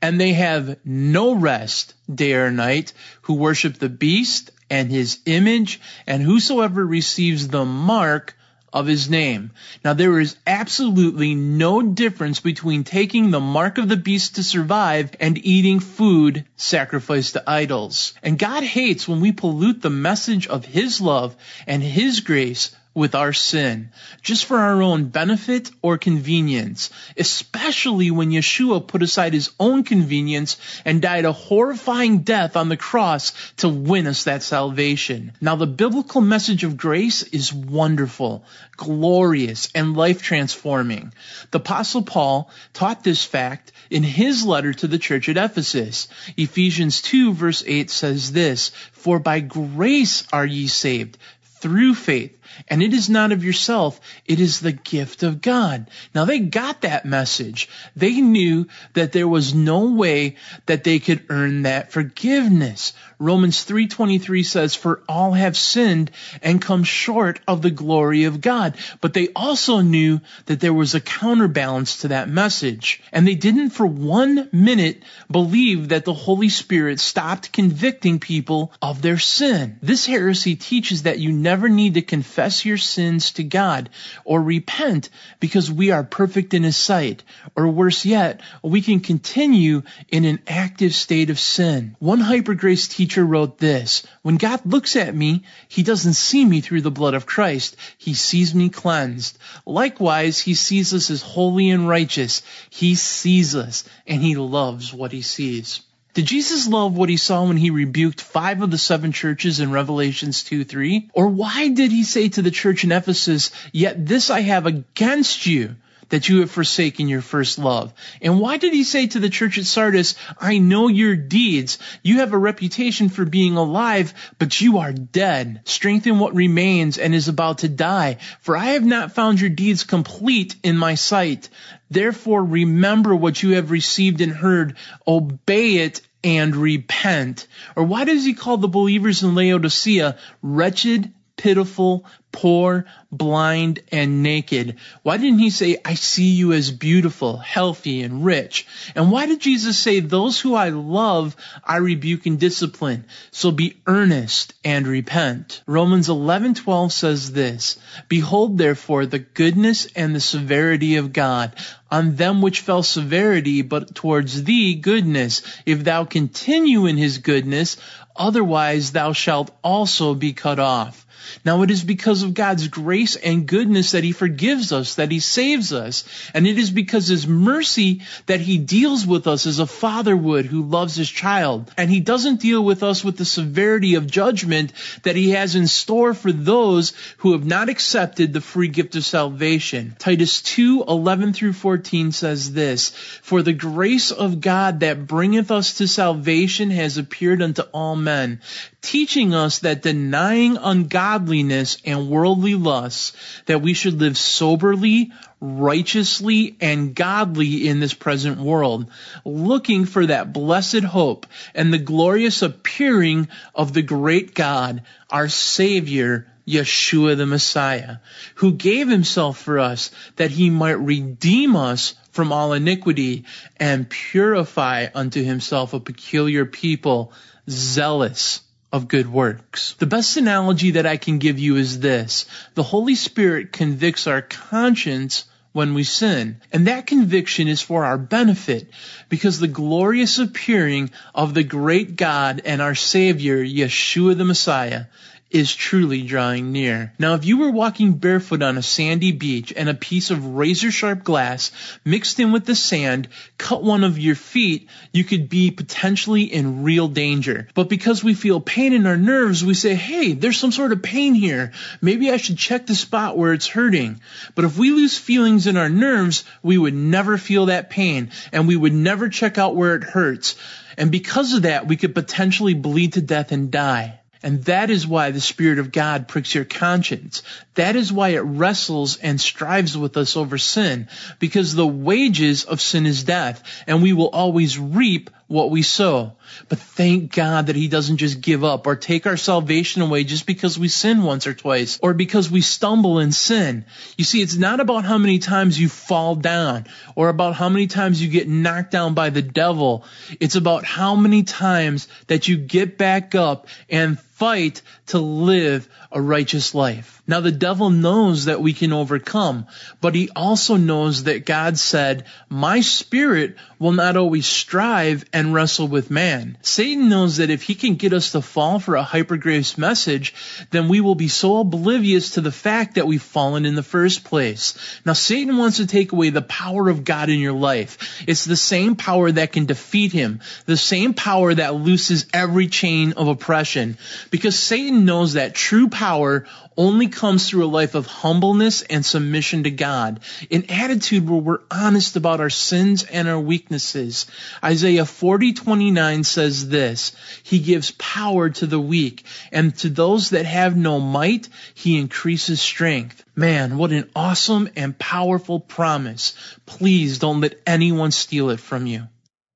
and they have no rest day or night who worship the beast and his image and whosoever receives the mark of his name. Now there is absolutely no difference between taking the mark of the beast to survive and eating food sacrificed to idols. And God hates when we pollute the message of his love and his grace with our sin, just for our own benefit or convenience, especially when Yeshua put aside his own convenience and died a horrifying death on the cross to win us that salvation. Now the biblical message of grace is wonderful, glorious, and life transforming. The apostle Paul taught this fact in his letter to the church at Ephesus. Ephesians 2 verse 8 says this, For by grace are ye saved through faith and it is not of yourself. It is the gift of God. Now they got that message. They knew that there was no way that they could earn that forgiveness. Romans 3:23 says for all have sinned and come short of the glory of God. But they also knew that there was a counterbalance to that message. And they didn't for one minute believe that the Holy Spirit stopped convicting people of their sin. This heresy teaches that you never need to confess your sins to God or repent because we are perfect in his sight. Or worse yet, we can continue in an active state of sin. One hypergrace teacher wrote this When God looks at me, he doesn't see me through the blood of Christ. He sees me cleansed. Likewise, he sees us as holy and righteous. He sees us and he loves what he sees. Did Jesus love what he saw when he rebuked five of the seven churches in Revelations 2 3? Or why did he say to the church in Ephesus, Yet this I have against you? That you have forsaken your first love. And why did he say to the church at Sardis, I know your deeds. You have a reputation for being alive, but you are dead. Strengthen what remains and is about to die. For I have not found your deeds complete in my sight. Therefore remember what you have received and heard. Obey it and repent. Or why does he call the believers in Laodicea wretched, pitiful, poor, blind, and naked. Why didn't he say, I see you as beautiful, healthy, and rich? And why did Jesus say, those who I love, I rebuke and discipline? So be earnest and repent. Romans 11:12 says this, Behold therefore the goodness and the severity of God on them which fell severity, but towards thee goodness, if thou continue in his goodness, otherwise thou shalt also be cut off. Now it is because of God's grace and goodness that He forgives us, that He saves us. And it is because His mercy that He deals with us as a father would who loves his child. And He doesn't deal with us with the severity of judgment that He has in store for those who have not accepted the free gift of salvation. Titus 2, 11 through 14 says this, For the grace of God that bringeth us to salvation has appeared unto all men, teaching us that denying ungodliness and worldly lusts, that we should live soberly, righteously, and godly in this present world, looking for that blessed hope and the glorious appearing of the great God, our Savior, Yeshua the Messiah, who gave himself for us that he might redeem us from all iniquity and purify unto himself a peculiar people, zealous of good works. The best analogy that I can give you is this. The Holy Spirit convicts our conscience when we sin. And that conviction is for our benefit because the glorious appearing of the great God and our Savior, Yeshua the Messiah, is truly drawing near. Now, if you were walking barefoot on a sandy beach and a piece of razor sharp glass mixed in with the sand cut one of your feet, you could be potentially in real danger. But because we feel pain in our nerves, we say, hey, there's some sort of pain here. Maybe I should check the spot where it's hurting. But if we lose feelings in our nerves, we would never feel that pain and we would never check out where it hurts. And because of that, we could potentially bleed to death and die. And that is why the Spirit of God pricks your conscience. That is why it wrestles and strives with us over sin. Because the wages of sin is death. And we will always reap what we sow. But thank God that He doesn't just give up or take our salvation away just because we sin once or twice or because we stumble in sin. You see, it's not about how many times you fall down or about how many times you get knocked down by the devil. It's about how many times that you get back up and fight to live a righteous life. Now the devil knows that we can overcome, but he also knows that God said, my spirit will not always strive and wrestle with man. Satan knows that if he can get us to fall for a hypergrace message, then we will be so oblivious to the fact that we've fallen in the first place. Now Satan wants to take away the power of God in your life. It's the same power that can defeat him, the same power that looses every chain of oppression. Because Satan knows that true power only comes through a life of humbleness and submission to God, an attitude where we're honest about our sins and our weaknesses. Isaiah 40:29 says this, he gives power to the weak, and to those that have no might, he increases strength. Man, what an awesome and powerful promise. Please don't let anyone steal it from you.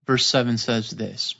Verse 7 says this,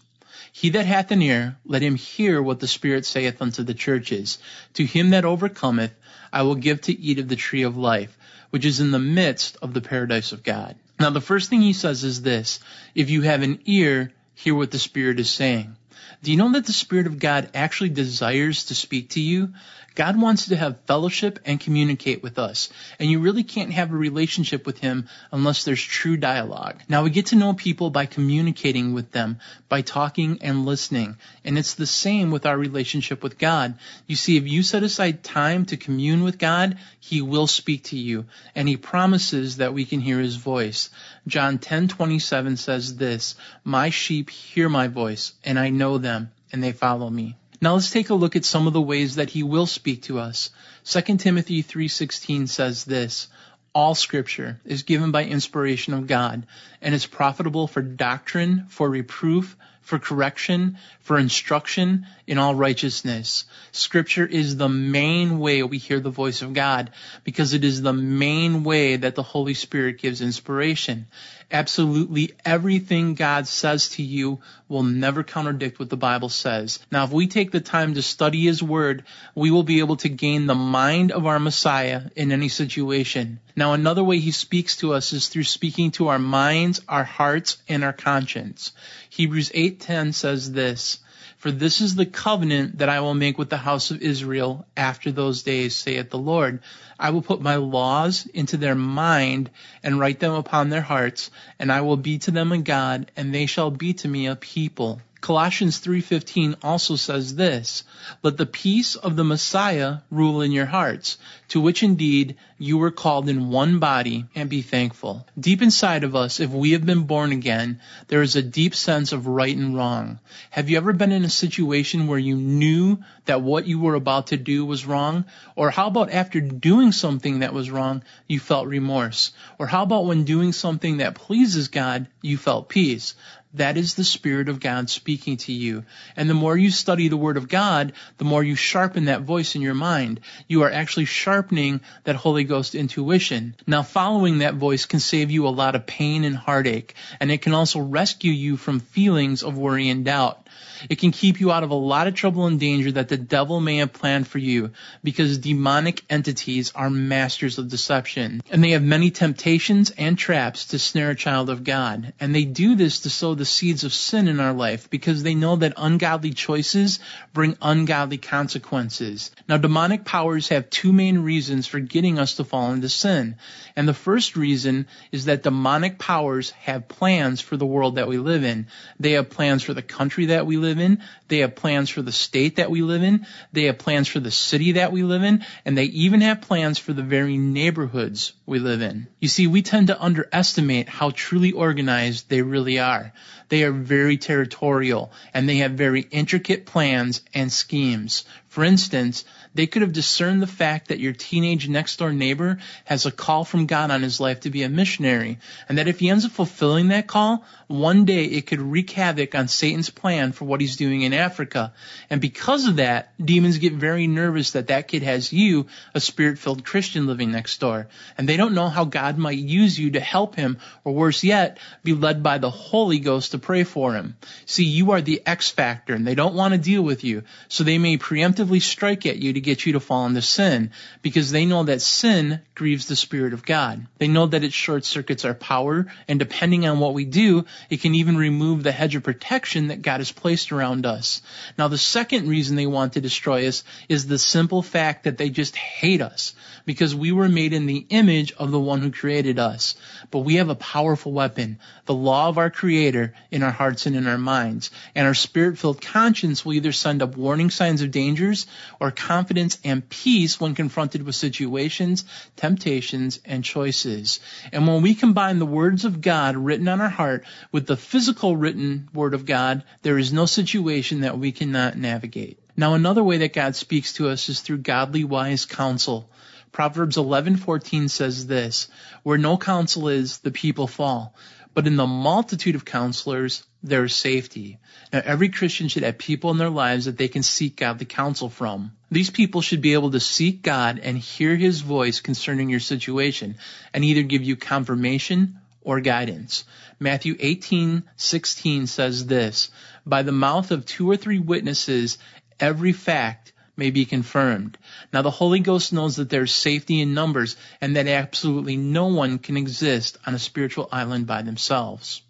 he that hath an ear, let him hear what the Spirit saith unto the churches. To him that overcometh, I will give to eat of the tree of life, which is in the midst of the paradise of God. Now the first thing he says is this, if you have an ear, hear what the Spirit is saying. Do you know that the Spirit of God actually desires to speak to you? God wants to have fellowship and communicate with us. And you really can't have a relationship with Him unless there's true dialogue. Now we get to know people by communicating with them, by talking and listening. And it's the same with our relationship with God. You see, if you set aside time to commune with God, He will speak to you. And He promises that we can hear His voice. John 10:27 says this, "My sheep hear my voice, and I know them, and they follow me." Now let's take a look at some of the ways that he will speak to us. 2 Timothy 3:16 says this, all scripture is given by inspiration of God and is profitable for doctrine, for reproof, for correction, for instruction in all righteousness. Scripture is the main way we hear the voice of God because it is the main way that the Holy Spirit gives inspiration. Absolutely everything God says to you will never contradict what the Bible says. Now, if we take the time to study His Word, we will be able to gain the mind of our Messiah in any situation. Now, another way He speaks to us is through speaking to our minds, our hearts, and our conscience. Hebrews 8:10 says this, for this is the covenant that I will make with the house of Israel after those days, saith the Lord. I will put my laws into their mind and write them upon their hearts, and I will be to them a God, and they shall be to me a people. Colossians 3:15 also says this, "Let the peace of the Messiah rule in your hearts, to which indeed you were called in one body, and be thankful." Deep inside of us, if we have been born again, there is a deep sense of right and wrong. Have you ever been in a situation where you knew that what you were about to do was wrong? Or how about after doing something that was wrong, you felt remorse? Or how about when doing something that pleases God, you felt peace? That is the Spirit of God speaking to you. And the more you study the Word of God, the more you sharpen that voice in your mind. You are actually sharpening that Holy Ghost intuition. Now following that voice can save you a lot of pain and heartache, and it can also rescue you from feelings of worry and doubt. It can keep you out of a lot of trouble and danger that the devil may have planned for you because demonic entities are masters of deception and they have many temptations and traps to snare a child of God. And they do this to sow the seeds of sin in our life because they know that ungodly choices bring ungodly consequences. Now demonic powers have two main reasons for getting us to fall into sin. And the first reason is that demonic powers have plans for the world that we live in. They have plans for the country that we live in. They have plans for the state that we live in. They have plans for the city that we live in. And they even have plans for the very neighborhoods we live in. You see, we tend to underestimate how truly organized they really are. They are very territorial and they have very intricate plans and schemes. For instance, they could have discerned the fact that your teenage next door neighbor has a call from God on his life to be a missionary, and that if he ends up fulfilling that call, one day it could wreak havoc on Satan's plan for what he's doing in Africa. And because of that, demons get very nervous that that kid has you, a spirit-filled Christian living next door. And they don't know how God might use you to help him, or worse yet, be led by the Holy Ghost to pray for him. See, you are the X factor, and they don't want to deal with you, so they may preemptively strike at you to get you to fall into sin because they know that sin grieves the Spirit of God. They know that it short circuits our power and depending on what we do, it can even remove the hedge of protection that God has placed around us. Now the second reason they want to destroy us is the simple fact that they just hate us because we were made in the image of the one who created us. But we have a powerful weapon, the law of our creator in our hearts and in our minds. And our spirit filled conscience will either send up warning signs of dangers or confidence and peace when confronted with situations, temptations, and choices. And when we combine the words of God written on our heart with the physical written word of God, there is no situation that we cannot navigate. Now another way that God speaks to us is through godly wise counsel. Proverbs 11:14 says this, where no counsel is, the people fall, but in the multitude of counselors, there is safety. Now every Christian should have people in their lives that they can seek out the counsel from. These people should be able to seek God and hear his voice concerning your situation and either give you confirmation or guidance. Matthew 18:16 says this, by the mouth of two or three witnesses every fact may be confirmed. Now the Holy Ghost knows that there's safety in numbers and that absolutely no one can exist on a spiritual island by themselves.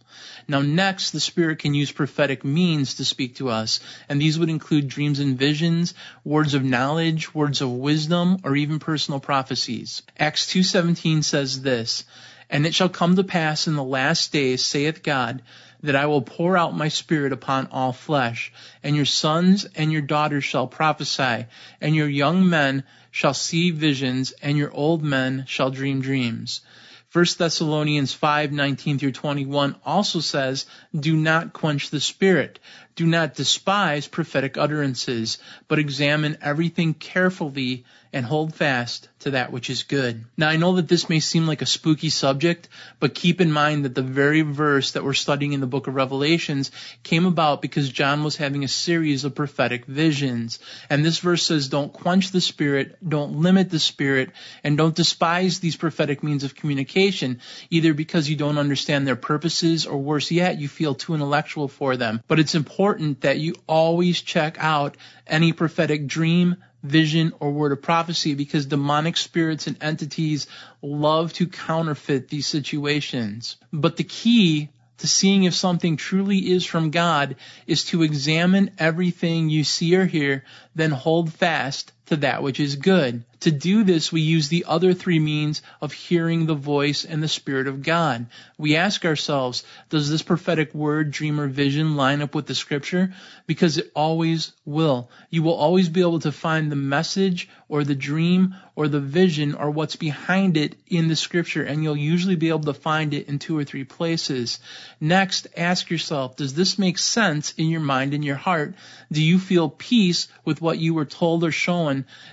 Now next, the Spirit can use prophetic means to speak to us, and these would include dreams and visions, words of knowledge, words of wisdom, or even personal prophecies. Acts 2.17 says this, And it shall come to pass in the last days, saith God, that I will pour out my spirit upon all flesh, and your sons and your daughters shall prophesy, and your young men shall see visions, and your old men shall dream dreams. 1 Thessalonians 5:19 through 21 also says, "Do not quench the spirit. Do not despise prophetic utterances, but examine everything carefully and hold fast to that which is good. Now I know that this may seem like a spooky subject, but keep in mind that the very verse that we're studying in the book of Revelations came about because John was having a series of prophetic visions. And this verse says, don't quench the spirit, don't limit the spirit, and don't despise these prophetic means of communication, either because you don't understand their purposes or worse yet, you feel too intellectual for them. But it's important that you always check out any prophetic dream, vision, or word of prophecy because demonic spirits and entities love to counterfeit these situations. But the key to seeing if something truly is from God is to examine everything you see or hear, then hold fast to that which is good. To do this, we use the other three means of hearing the voice and the Spirit of God. We ask ourselves, does this prophetic word, dream, or vision line up with the scripture? Because it always will. You will always be able to find the message or the dream or the vision or what's behind it in the scripture, and you'll usually be able to find it in two or three places. Next, ask yourself, does this make sense in your mind and your heart? Do you feel peace with what you were told or shown?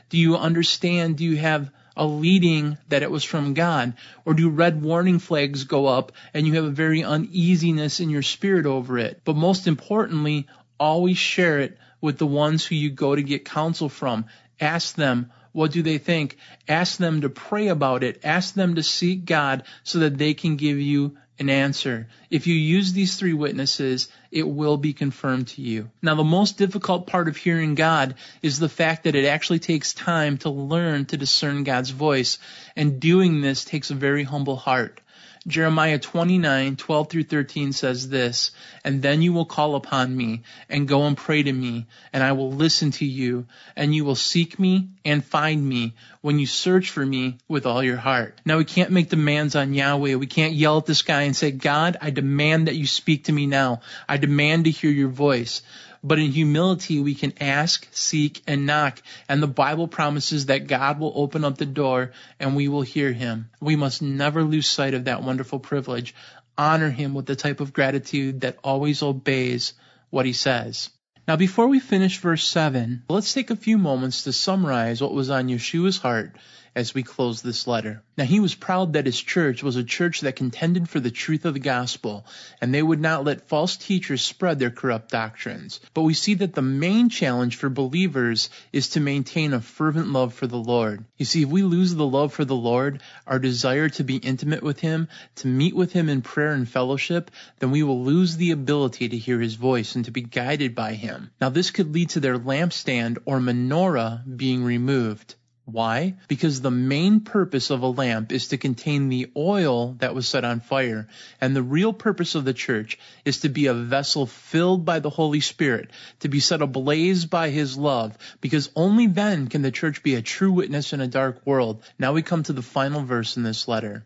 Do you understand? Do you have a leading that it was from God? Or do red warning flags go up and you have a very uneasiness in your spirit over it? But most importantly, always share it with the ones who you go to get counsel from. Ask them, What do they think? Ask them to pray about it. Ask them to seek God so that they can give you an answer. If you use these three witnesses, it will be confirmed to you. Now, the most difficult part of hearing God is the fact that it actually takes time to learn to discern God's voice, and doing this takes a very humble heart. Jeremiah 29, 12 through 13 says this, And then you will call upon me and go and pray to me, and I will listen to you, and you will seek me and find me when you search for me with all your heart. Now we can't make demands on Yahweh. We can't yell at this guy and say, God, I demand that you speak to me now. I demand to hear your voice. But in humility, we can ask, seek, and knock. And the Bible promises that God will open up the door and we will hear him. We must never lose sight of that wonderful privilege. Honor him with the type of gratitude that always obeys what he says. Now, before we finish verse 7, let's take a few moments to summarize what was on Yeshua's heart as we close this letter. Now, he was proud that his church was a church that contended for the truth of the gospel, and they would not let false teachers spread their corrupt doctrines. But we see that the main challenge for believers is to maintain a fervent love for the Lord. You see, if we lose the love for the Lord, our desire to be intimate with Him, to meet with Him in prayer and fellowship, then we will lose the ability to hear His voice and to be guided by Him. Now, this could lead to their lampstand or menorah being removed. Why? Because the main purpose of a lamp is to contain the oil that was set on fire. And the real purpose of the church is to be a vessel filled by the Holy Spirit, to be set ablaze by His love, because only then can the church be a true witness in a dark world. Now we come to the final verse in this letter.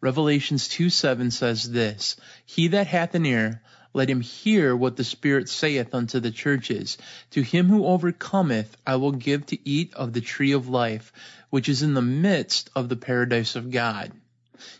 Revelations 2 7 says this, He that hath an ear, let him hear what the Spirit saith unto the churches. To him who overcometh, I will give to eat of the tree of life, which is in the midst of the paradise of God.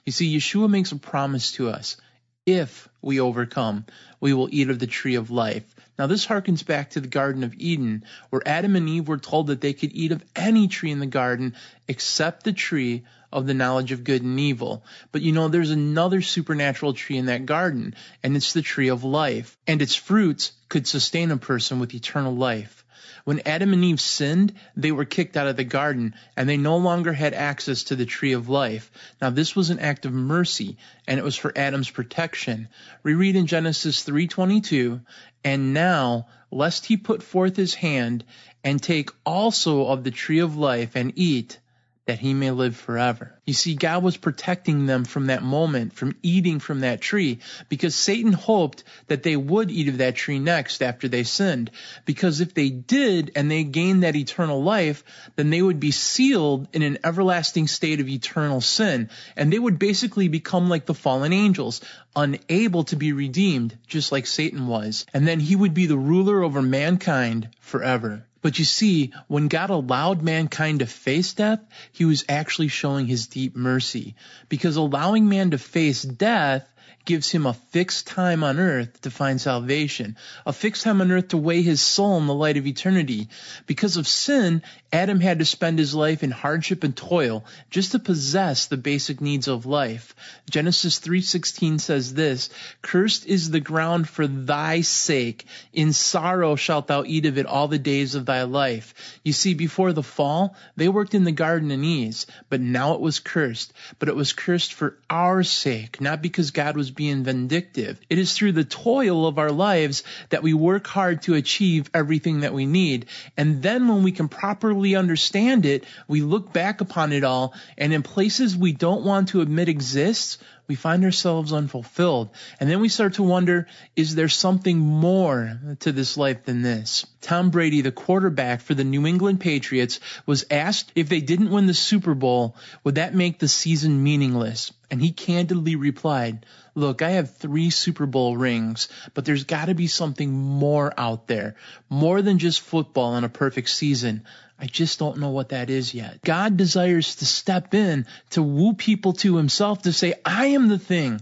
You see, Yeshua makes a promise to us. If we overcome, we will eat of the tree of life. Now, this harkens back to the Garden of Eden, where Adam and Eve were told that they could eat of any tree in the garden except the tree of the knowledge of good and evil. But you know, there's another supernatural tree in that garden, and it's the tree of life. And its fruits could sustain a person with eternal life. When Adam and Eve sinned, they were kicked out of the garden and they no longer had access to the tree of life. Now this was an act of mercy and it was for Adam's protection. We read in Genesis 3:22, and now lest he put forth his hand and take also of the tree of life and eat that he may live forever. You see, God was protecting them from that moment, from eating from that tree, because Satan hoped that they would eat of that tree next after they sinned. Because if they did and they gained that eternal life, then they would be sealed in an everlasting state of eternal sin. And they would basically become like the fallen angels, unable to be redeemed, just like Satan was. And then he would be the ruler over mankind forever. But you see, when God allowed mankind to face death, he was actually showing his deep mercy. Because allowing man to face death gives him a fixed time on earth to find salvation, a fixed time on earth to weigh his soul in the light of eternity. Because of sin, Adam had to spend his life in hardship and toil just to possess the basic needs of life. Genesis 3:16 says this, "Cursed is the ground for thy sake; in sorrow shalt thou eat of it all the days of thy life." You see, before the fall, they worked in the garden in ease, but now it was cursed. But it was cursed for our sake, not because God was being vindictive. It is through the toil of our lives that we work hard to achieve everything that we need. And then when we can properly understand it, we look back upon it all and in places we don't want to admit exists, we find ourselves unfulfilled. And then we start to wonder, is there something more to this life than this? Tom Brady, the quarterback for the New England Patriots, was asked if they didn't win the Super Bowl, would that make the season meaningless? And he candidly replied, look, I have three Super Bowl rings, but there's gotta be something more out there. More than just football and a perfect season. I just don't know what that is yet. God desires to step in to woo people to himself to say, I am the thing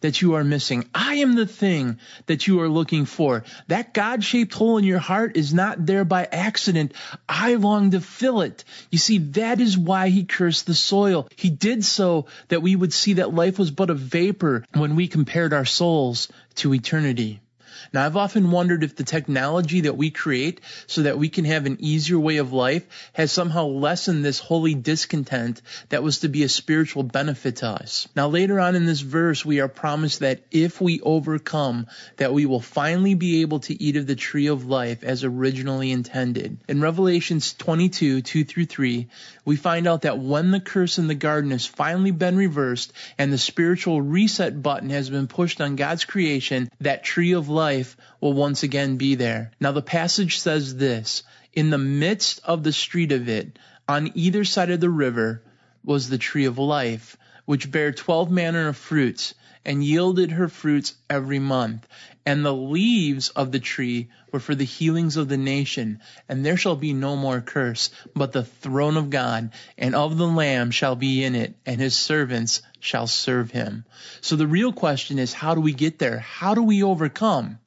that you are missing. I am the thing that you are looking for. That God shaped hole in your heart is not there by accident. I long to fill it. You see, that is why he cursed the soil. He did so that we would see that life was but a vapor when we compared our souls to eternity. Now, I've often wondered if the technology that we create so that we can have an easier way of life has somehow lessened this holy discontent that was to be a spiritual benefit to us. Now, later on in this verse, we are promised that if we overcome, that we will finally be able to eat of the tree of life as originally intended. In Revelations 22, 2 through 3, we find out that when the curse in the garden has finally been reversed and the spiritual reset button has been pushed on God's creation, that tree of life will once again be there. Now the passage says this, in the midst of the street of it, on either side of the river, was the tree of life, which bare twelve manner of fruits, and yielded her fruits every month. And the leaves of the tree were for the healings of the nation. And there shall be no more curse, but the throne of God and of the Lamb shall be in it, and his servants shall serve him. So the real question is, how do we get there? How do we overcome?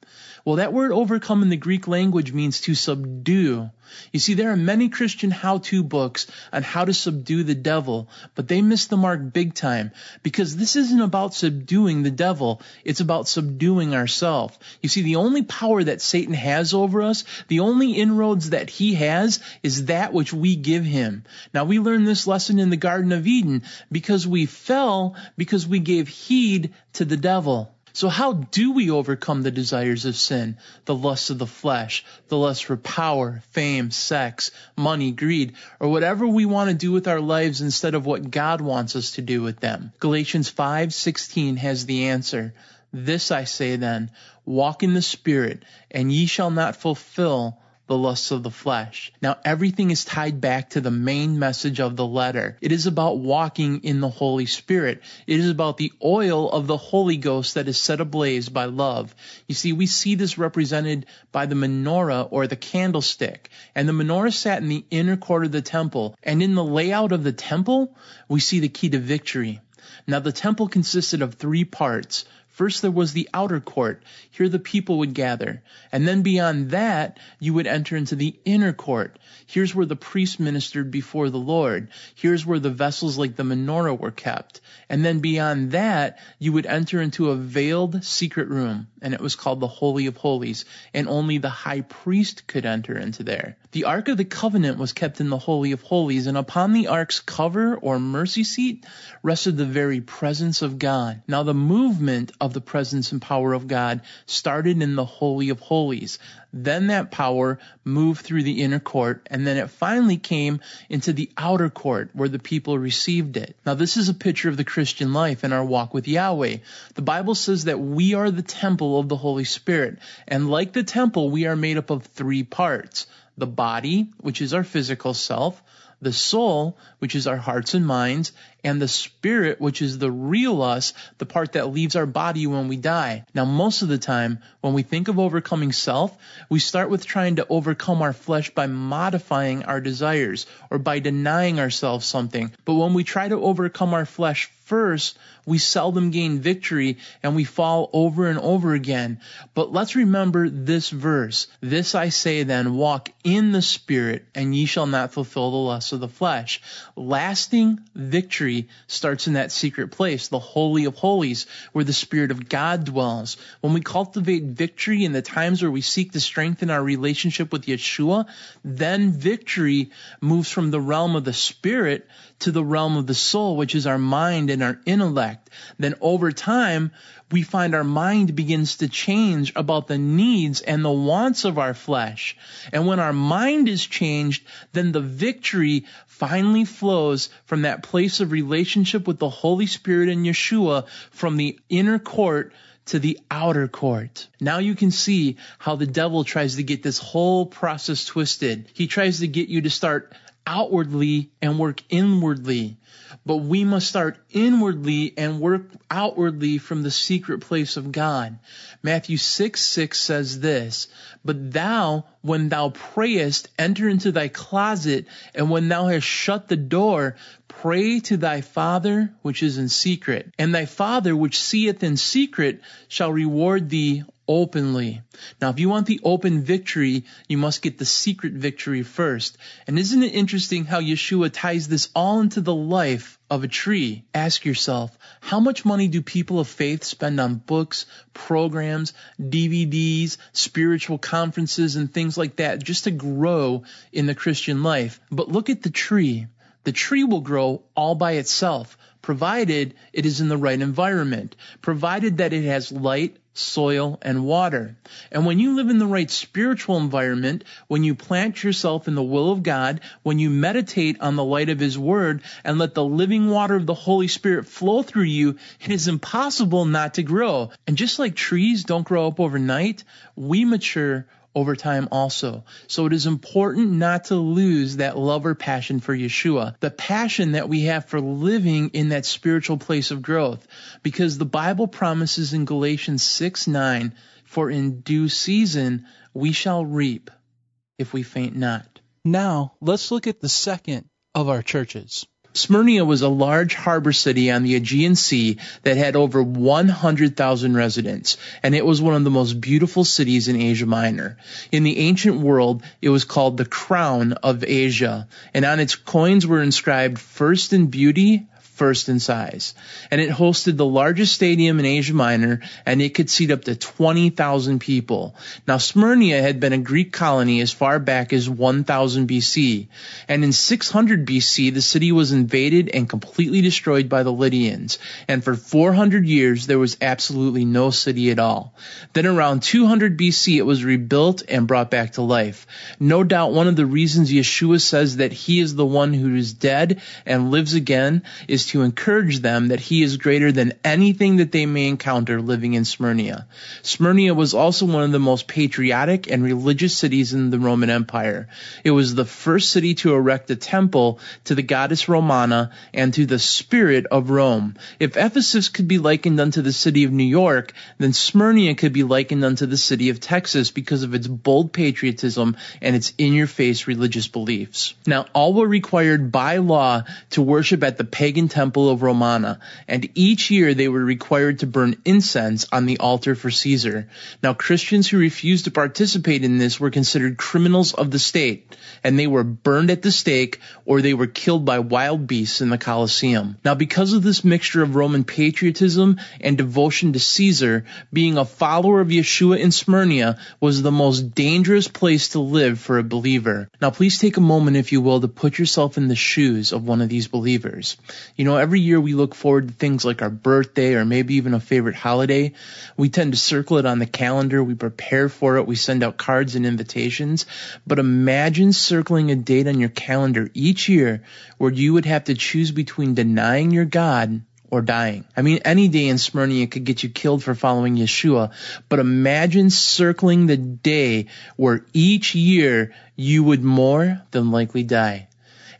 Well, that word overcome in the Greek language means to subdue. You see, there are many Christian how-to books on how to subdue the devil, but they miss the mark big time because this isn't about subduing the devil. It's about subduing ourselves. You see, the only power that Satan has over us, the only inroads that he has is that which we give him. Now we learned this lesson in the Garden of Eden because we fell because we gave heed to the devil. So how do we overcome the desires of sin, the lusts of the flesh, the lust for power, fame, sex, money, greed, or whatever we want to do with our lives instead of what God wants us to do with them? Galatians 5:16 has the answer. This I say then, walk in the spirit, and ye shall not fulfill the lusts of the flesh. Now everything is tied back to the main message of the letter. It is about walking in the Holy Spirit. It is about the oil of the Holy Ghost that is set ablaze by love. You see, we see this represented by the menorah or the candlestick. And the menorah sat in the inner court of the temple. And in the layout of the temple, we see the key to victory. Now the temple consisted of three parts. First there was the outer court. Here the people would gather. And then beyond that, you would enter into the inner court. Here's where the priest ministered before the Lord. Here's where the vessels like the menorah were kept. And then beyond that, you would enter into a veiled secret room. And it was called the Holy of Holies. And only the high priest could enter into there. The Ark of the Covenant was kept in the Holy of Holies. And upon the Ark's cover or mercy seat rested the very presence of God. Now the movement of the presence and power of God started in the Holy of Holies. Then that power moved through the inner court and then it finally came into the outer court where the people received it. Now this is a picture of the Christian life and our walk with Yahweh. The Bible says that we are the temple of the Holy Spirit and like the temple we are made up of three parts. The body, which is our physical self, the soul, which is our hearts and minds, and the spirit, which is the real us, the part that leaves our body when we die. Now, most of the time, when we think of overcoming self, we start with trying to overcome our flesh by modifying our desires or by denying ourselves something. But when we try to overcome our flesh first, we seldom gain victory and we fall over and over again. But let's remember this verse. This I say then, walk in the spirit and ye shall not fulfill the lusts of the flesh. Lasting victory starts in that secret place, the holy of holies, where the spirit of God dwells. When we cultivate victory in the times where we seek to strengthen our relationship with Yeshua, then victory moves from the realm of the spirit to the realm of the soul, which is our mind and our intellect. Then over time, we find our mind begins to change about the needs and the wants of our flesh. And when our mind is changed, then the victory finally flows from that place of relationship with the Holy Spirit and Yeshua from the inner court to the outer court. Now you can see how the devil tries to get this whole process twisted. He tries to get you to start outwardly and work inwardly. But we must start inwardly and work outwardly from the secret place of God. Matthew 6, 6 says this, But thou, when thou prayest, enter into thy closet, and when thou hast shut the door, pray to thy Father which is in secret. And thy Father which seeth in secret shall reward thee openly. Now, if you want the open victory, you must get the secret victory first. And isn't it interesting how Yeshua ties this all into the life of a tree. Ask yourself, how much money do people of faith spend on books, programs, DVDs, spiritual conferences, and things like that just to grow in the Christian life? But look at the tree. The tree will grow all by itself, provided it is in the right environment, provided that it has light, soil, and water. And when you live in the right spiritual environment, when you plant yourself in the will of God, when you meditate on the light of His Word and let the living water of the Holy Spirit flow through you, it is impossible not to grow. And just like trees don't grow up overnight, we mature over time also. So it is important not to lose that love or passion for Yeshua, the passion that we have for living in that spiritual place of growth. Because the Bible promises in Galatians 6 9, for in due season we shall reap if we faint not. Now, let's look at the second of our churches. Smyrna was a large harbor city on the Aegean Sea that had over 100,000 residents, and it was one of the most beautiful cities in Asia Minor. In the ancient world, it was called the crown of Asia, and on its coins were inscribed first in beauty, first in size. And it hosted the largest stadium in Asia Minor, and it could seat up to 20,000 people. Now, Smyrna had been a Greek colony as far back as 1000 BC. And in 600 BC, the city was invaded and completely destroyed by the Lydians. And for 400 years, there was absolutely no city at all. Then around 200 BC, it was rebuilt and brought back to life. No doubt one of the reasons Yeshua says that he is the one who is dead and lives again is to encourage them that he is greater than anything that they may encounter living in Smyrna. Smyrna was also one of the most patriotic and religious cities in the Roman Empire. It was the first city to erect a temple to the goddess Romana and to the spirit of Rome. If Ephesus could be likened unto the city of New York, then Smyrna could be likened unto the city of Texas because of its bold patriotism and its in-your-face religious beliefs. Now, all were required by law to worship at the pagan temple of Romana, and each year they were required to burn incense on the altar for Caesar. Now Christians who refused to participate in this were considered criminals of the state, and they were burned at the stake or they were killed by wild beasts in the Colosseum. Now because of this mixture of Roman patriotism and devotion to Caesar, being a follower of Yeshua in Smyrna was the most dangerous place to live for a believer. Now please take a moment if you will to put yourself in the shoes of one of these believers. You know, every year we look forward to things like our birthday or maybe even a favorite holiday. We tend to circle it on the calendar. We prepare for it. We send out cards and invitations. But imagine circling a date on your calendar each year where you would have to choose between denying your God or dying. I mean, any day in Smyrna could get you killed for following Yeshua, but imagine circling the day where each year you would more than likely die.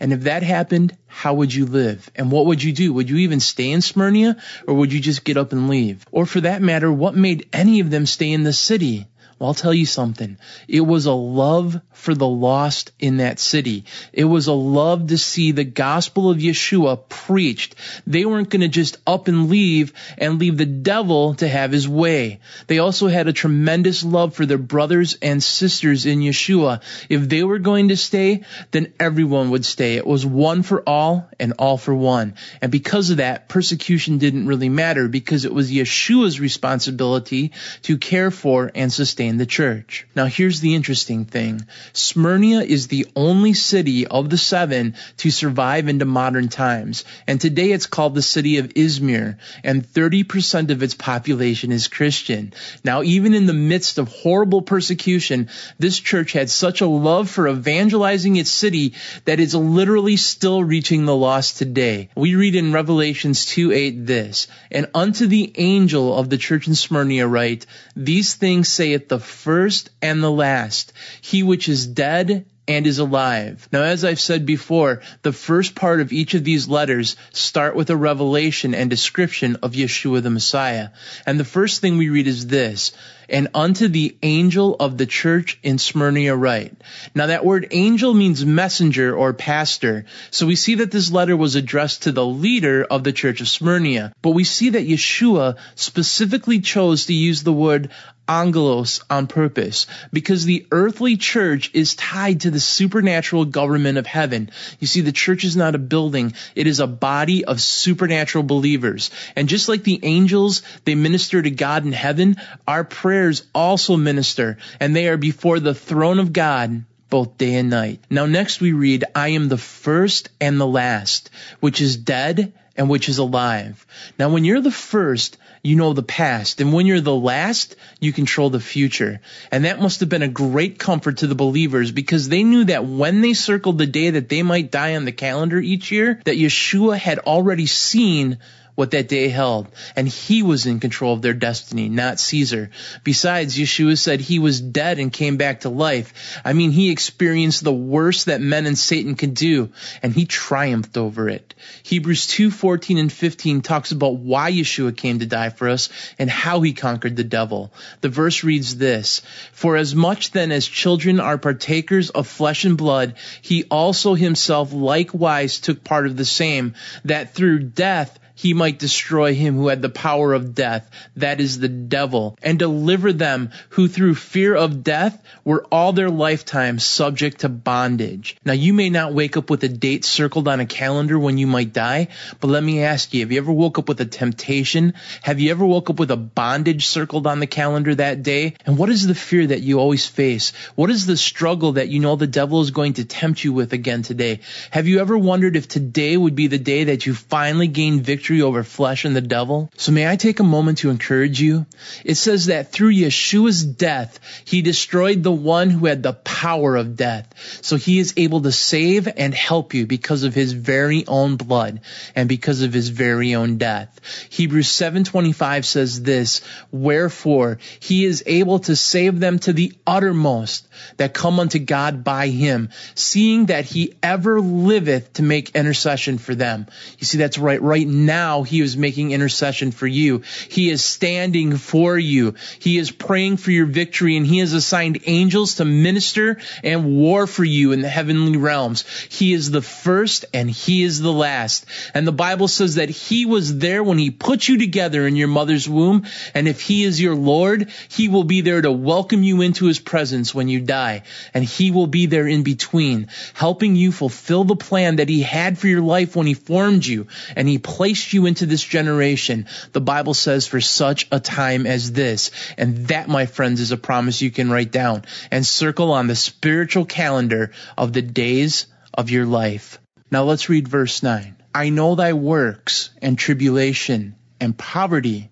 And if that happened, how would you live? And what would you do? Would you even stay in Smyrna or would you just get up and leave? Or for that matter, what made any of them stay in the city? Well, I'll tell you something. It was a love for the lost in that city. It was a love to see the gospel of Yeshua preached. They weren't going to just up and leave and leave the devil to have his way. They also had a tremendous love for their brothers and sisters in Yeshua. If they were going to stay, then everyone would stay. It was one for all and all for one. And because of that, persecution didn't really matter because it was Yeshua's responsibility to care for and sustain the church. Now here's the interesting thing. Smyrna is the only city of the seven to survive into modern times. And today it's called the city of Izmir and 30% of its population is Christian. Now even in the midst of horrible persecution, this church had such a love for evangelizing its city that it's literally still reaching the lost today. We read in Revelations 2 8 this, and unto the angel of the church in Smyrna write, these things saith the the first and the last, he which is dead and is alive. Now, as I've said before, the first part of each of these letters start with a revelation and description of Yeshua the Messiah. And the first thing we read is this, and unto the angel of the church in Smyrna write. Now that word angel means messenger or pastor. So we see that this letter was addressed to the leader of the church of Smyrna. But we see that Yeshua specifically chose to use the word angelos on purpose because the earthly church is tied to the supernatural government of heaven. You see, the church is not a building. It is a body of supernatural believers. And just like the angels, they minister to God in heaven, our prayers also minister and they are before the throne of God both day and night. Now next we read, I am the first and the last, which is dead and which is alive. Now when you're the first, you know the past. And when you're the last, you control the future. And that must have been a great comfort to the believers because they knew that when they circled the day that they might die on the calendar each year, that Yeshua had already seen what that day held. And he was in control of their destiny, not Caesar. Besides, Yeshua said he was dead and came back to life. I mean, he experienced the worst that men and Satan could do, and he triumphed over it. Hebrews 2, 14 and 15 talks about why Yeshua came to die for us and how he conquered the devil. The verse reads this, For as much then as children are partakers of flesh and blood, he also himself likewise took part of the same, that through death he might destroy him who had the power of death, that is the devil, and deliver them who through fear of death were all their lifetime subject to bondage. Now you may not wake up with a date circled on a calendar when you might die, but let me ask you, have you ever woke up with a temptation? Have you ever woke up with a bondage circled on the calendar that day? And what is the fear that you always face? What is the struggle that you know the devil is going to tempt you with again today? Have you ever wondered if today would be the day that you finally gain victory victory over flesh and the devil. So may I take a moment to encourage you? It says that through Yeshua's death, he destroyed the one who had the power of death. So he is able to save and help you because of his very own blood and because of his very own death. Hebrews 7:25 says this, wherefore he is able to save them to the uttermost that come unto God by him, seeing that he ever liveth to make intercession for them. You see that's right right now now he is making intercession for you. He is standing for you. He is praying for your victory and he has assigned angels to minister and war for you in the heavenly realms. He is the first and he is the last. And the Bible says that he was there when he put you together in your mother's womb. And if he is your Lord, he will be there to welcome you into his presence when you die. And he will be there in between, helping you fulfill the plan that he had for your life when he formed you and he placed you into this generation, the Bible says for such a time as this. And that, my friends, is a promise you can write down and circle on the spiritual calendar of the days of your life. Now let's read verse 9. I know thy works and tribulation and poverty,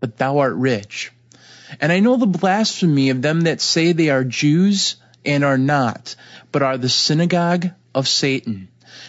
but thou art rich. And I know the blasphemy of them that say they are Jews and are not, but are the synagogue of Satan.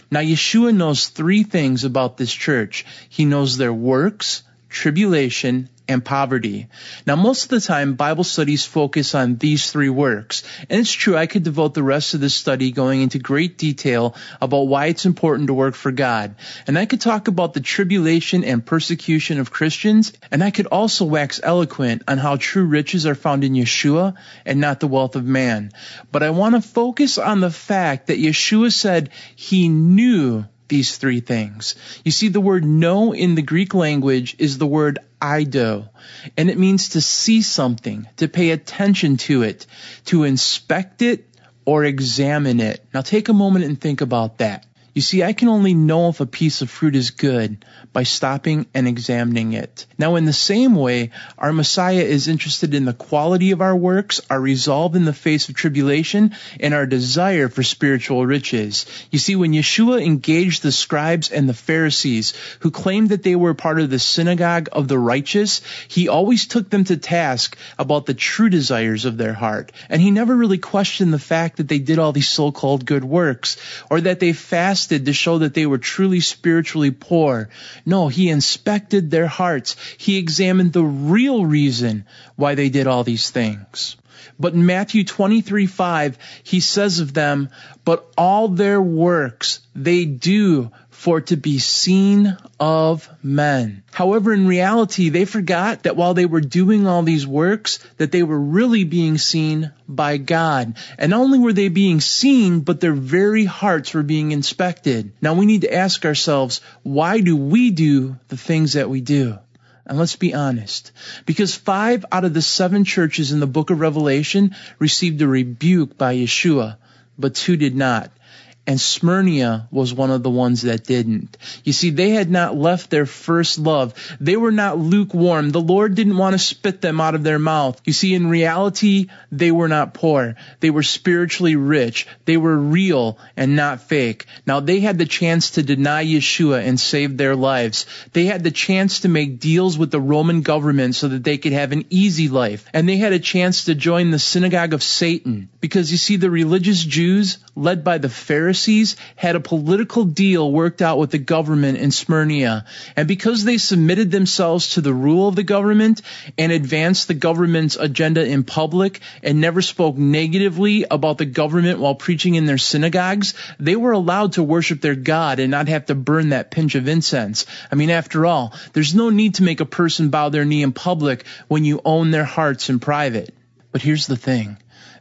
Now, Yeshua knows three things about this church. He knows their works, tribulation, and poverty. Now, most of the time, Bible studies focus on these three works. And it's true, I could devote the rest of this study going into great detail about why it's important to work for God. And I could talk about the tribulation and persecution of Christians. And I could also wax eloquent on how true riches are found in Yeshua and not the wealth of man. But I want to focus on the fact that Yeshua said he knew these three things. You see, the word know in the Greek language is the word ido, and it means to see something, to pay attention to it, to inspect it or examine it. Now take a moment and think about that. You see, I can only know if a piece of fruit is good by stopping and examining it. Now, in the same way, our Messiah is interested in the quality of our works, our resolve in the face of tribulation, and our desire for spiritual riches. You see, when Yeshua engaged the scribes and the Pharisees who claimed that they were part of the synagogue of the righteous, he always took them to task about the true desires of their heart. And he never really questioned the fact that they did all these so-called good works or that they fasted fasted to show that they were truly spiritually poor. No, he inspected their hearts. He examined the real reason why they did all these things. But in Matthew 23, 5, he says of them, but all their works they do for it to be seen of men. However, in reality, they forgot that while they were doing all these works, that they were really being seen by God. And not only were they being seen, but their very hearts were being inspected. Now we need to ask ourselves, why do we do the things that we do? And let's be honest. Because five out of the seven churches in the book of Revelation received a rebuke by Yeshua, but two did not and Smyrna was one of the ones that didn't. You see, they had not left their first love. They were not lukewarm. The Lord didn't want to spit them out of their mouth. You see, in reality, they were not poor. They were spiritually rich. They were real and not fake. Now, they had the chance to deny Yeshua and save their lives. They had the chance to make deals with the Roman government so that they could have an easy life. And they had a chance to join the synagogue of Satan. Because you see, the religious Jews, led by the Pharisees, Pharisees had a political deal worked out with the government in Smyrna. And because they submitted themselves to the rule of the government and advanced the government's agenda in public and never spoke negatively about the government while preaching in their synagogues, they were allowed to worship their God and not have to burn that pinch of incense. I mean, after all, there's no need to make a person bow their knee in public when you own their hearts in private. But here's the thing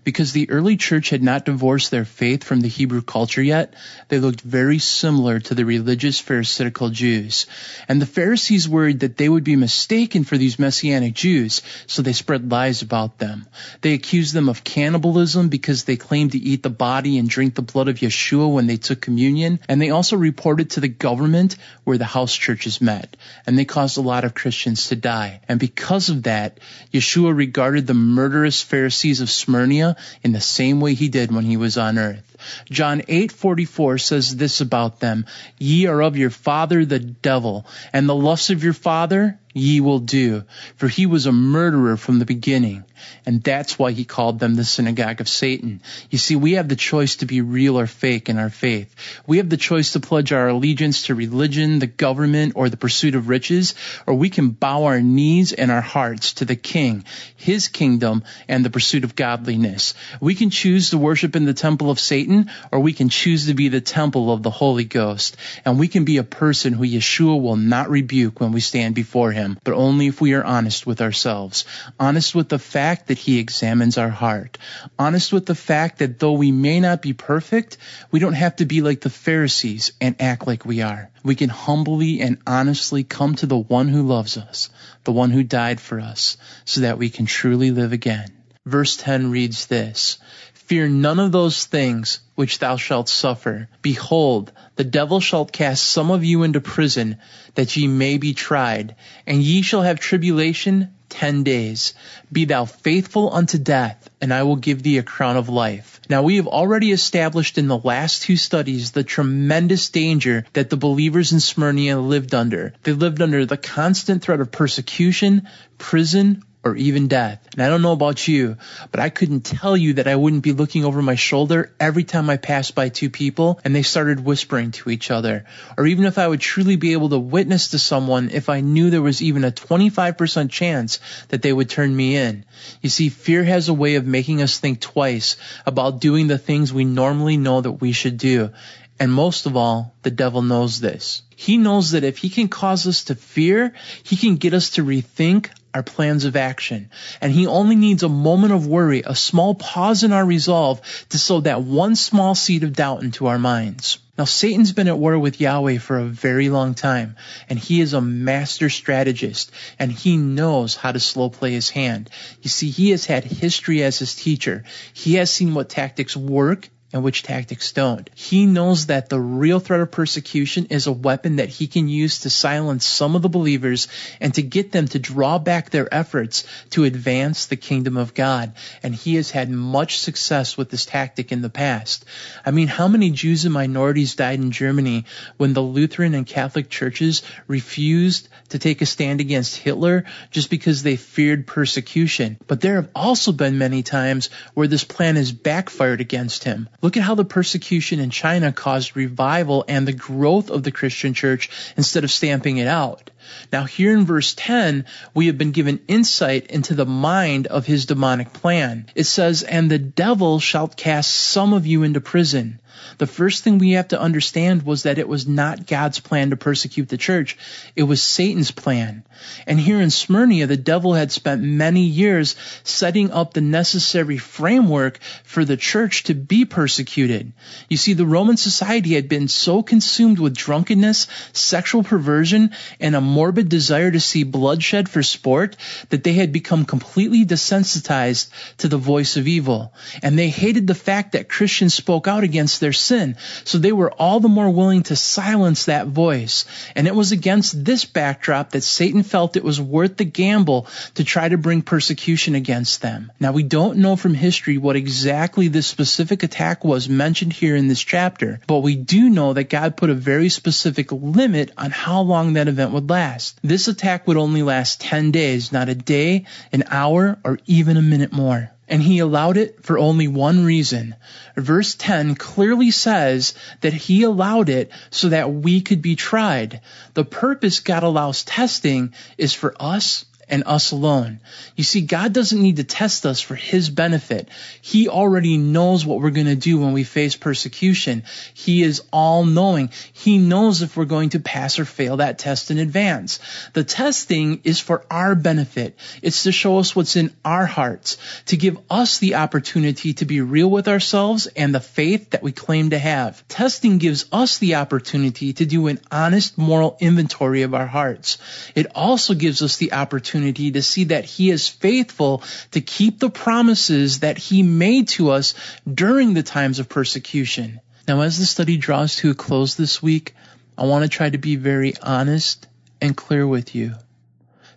because the early church had not divorced their faith from the Hebrew culture yet, they looked very similar to the religious Pharisaical Jews. And the Pharisees worried that they would be mistaken for these Messianic Jews, so they spread lies about them. They accused them of cannibalism because they claimed to eat the body and drink the blood of Yeshua when they took communion, and they also reported to the government where the house churches met, and they caused a lot of Christians to die. And because of that, Yeshua regarded the murderous Pharisees of Smyrna in the same way he did when he was on earth. John 8:44 says this about them, ye are of your father the devil, and the lusts of your father ye will do. For he was a murderer from the beginning. And that's why he called them the synagogue of Satan. You see, we have the choice to be real or fake in our faith. We have the choice to pledge our allegiance to religion, the government, or the pursuit of riches, or we can bow our knees and our hearts to the King, His kingdom, and the pursuit of godliness. We can choose to worship in the temple of Satan, or we can choose to be the temple of the Holy Ghost. And we can be a person who Yeshua will not rebuke when we stand before Him him, but only if we are honest with ourselves, honest with the fact that he examines our heart, honest with the fact that though we may not be perfect, we don't have to be like the Pharisees and act like we are. We can humbly and honestly come to the one who loves us, the one who died for us, so that we can truly live again. Verse 10 reads this, Fear none of those things which thou shalt suffer. Behold, the devil shall cast some of you into prison, that ye may be tried, and ye shall have tribulation ten days. Be thou faithful unto death, and I will give thee a crown of life. Now we have already established in the last two studies the tremendous danger that the believers in Smyrna lived under. They lived under the constant threat of persecution, prison, or even death. And I don't know about you, but I couldn't tell you that I wouldn't be looking over my shoulder every time I passed by two people and they started whispering to each other. Or even if I would truly be able to witness to someone if I knew there was even a 25% chance that they would turn me in. You see, fear has a way of making us think twice about doing the things we normally know that we should do. And most of all, the devil knows this. He knows that if he can cause us to fear, he can get us to rethink our plans of action. And he only needs a moment of worry, a small pause in our resolve to sow that one small seed of doubt into our minds. Now, Satan's been at war with Yahweh for a very long time, and he is a master strategist, and he knows how to slow play his hand. You see, he has had history as his teacher. He has seen what tactics work and which tactics don't. He knows that the real threat of persecution is a weapon that he can use to silence some of the believers and to get them to draw back their efforts to advance the kingdom of God. And he has had much success with this tactic in the past. I mean, how many Jews and minorities died in Germany when the Lutheran and Catholic churches refused to take a stand against Hitler just because they feared persecution? But there have also been many times where this plan has backfired against him. Look at how the persecution in China caused revival and the growth of the Christian church instead of stamping it out. Now here in verse 10, we have been given insight into the mind of his demonic plan. It says, And the devil shall cast some of you into prison. The first thing we have to understand was that it was not God's plan to persecute the church. It was Satan's plan. And here in Smyrna, the devil had spent many years setting up the necessary framework for the church to be persecuted. You see, the Roman society had been so consumed with drunkenness, sexual perversion, and a morbid desire to see bloodshed for sport that they had become completely desensitized to the voice of evil. And they hated the fact that Christians spoke out against their sin. So they were all the more willing to silence that voice. And it was against this backdrop that Satan felt it was worth the gamble to try to bring persecution against them. Now we don't know from history what exactly this specific attack was mentioned here in this chapter, but we do know that God put a very specific limit on how long that event would last. This attack would only last 10 days, not a day, an hour, or even a minute more and he allowed it for only one reason. Verse 10 clearly says that he allowed it so that we could be tried. The purpose God allows testing is for us and us alone. You see, God doesn't need to test us for His benefit. He already knows what we're going to do when we face persecution. He is all knowing. He knows if we're going to pass or fail that test in advance. The testing is for our benefit. It's to show us what's in our hearts, to give us the opportunity to be real with ourselves and the faith that we claim to have. Testing gives us the opportunity to do an honest moral inventory of our hearts. It also gives us the opportunity opportunity to see that He is faithful to keep the promises that He made to us during the times of persecution. Now, as the study draws to a close this week, I want to try to be very honest and clear with you.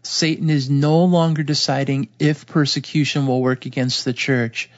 Satan is no longer deciding if persecution will work against the church.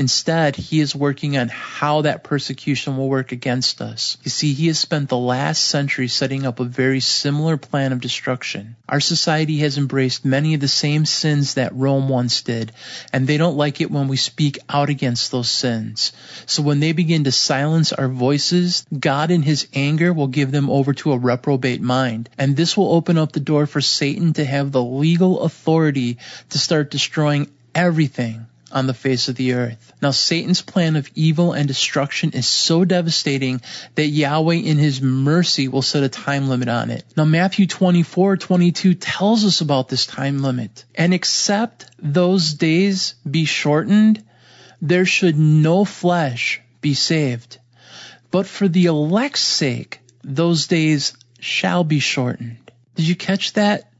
Instead, he is working on how that persecution will work against us. You see, he has spent the last century setting up a very similar plan of destruction. Our society has embraced many of the same sins that Rome once did, and they don't like it when we speak out against those sins. So when they begin to silence our voices, God in his anger will give them over to a reprobate mind. And this will open up the door for Satan to have the legal authority to start destroying everything on the face of the earth. Now Satan's plan of evil and destruction is so devastating that Yahweh in his mercy will set a time limit on it. Now Matthew 24, 22 tells us about this time limit. And except those days be shortened, there should no flesh be saved. But for the elect's sake, those days shall be shortened. Did you catch that?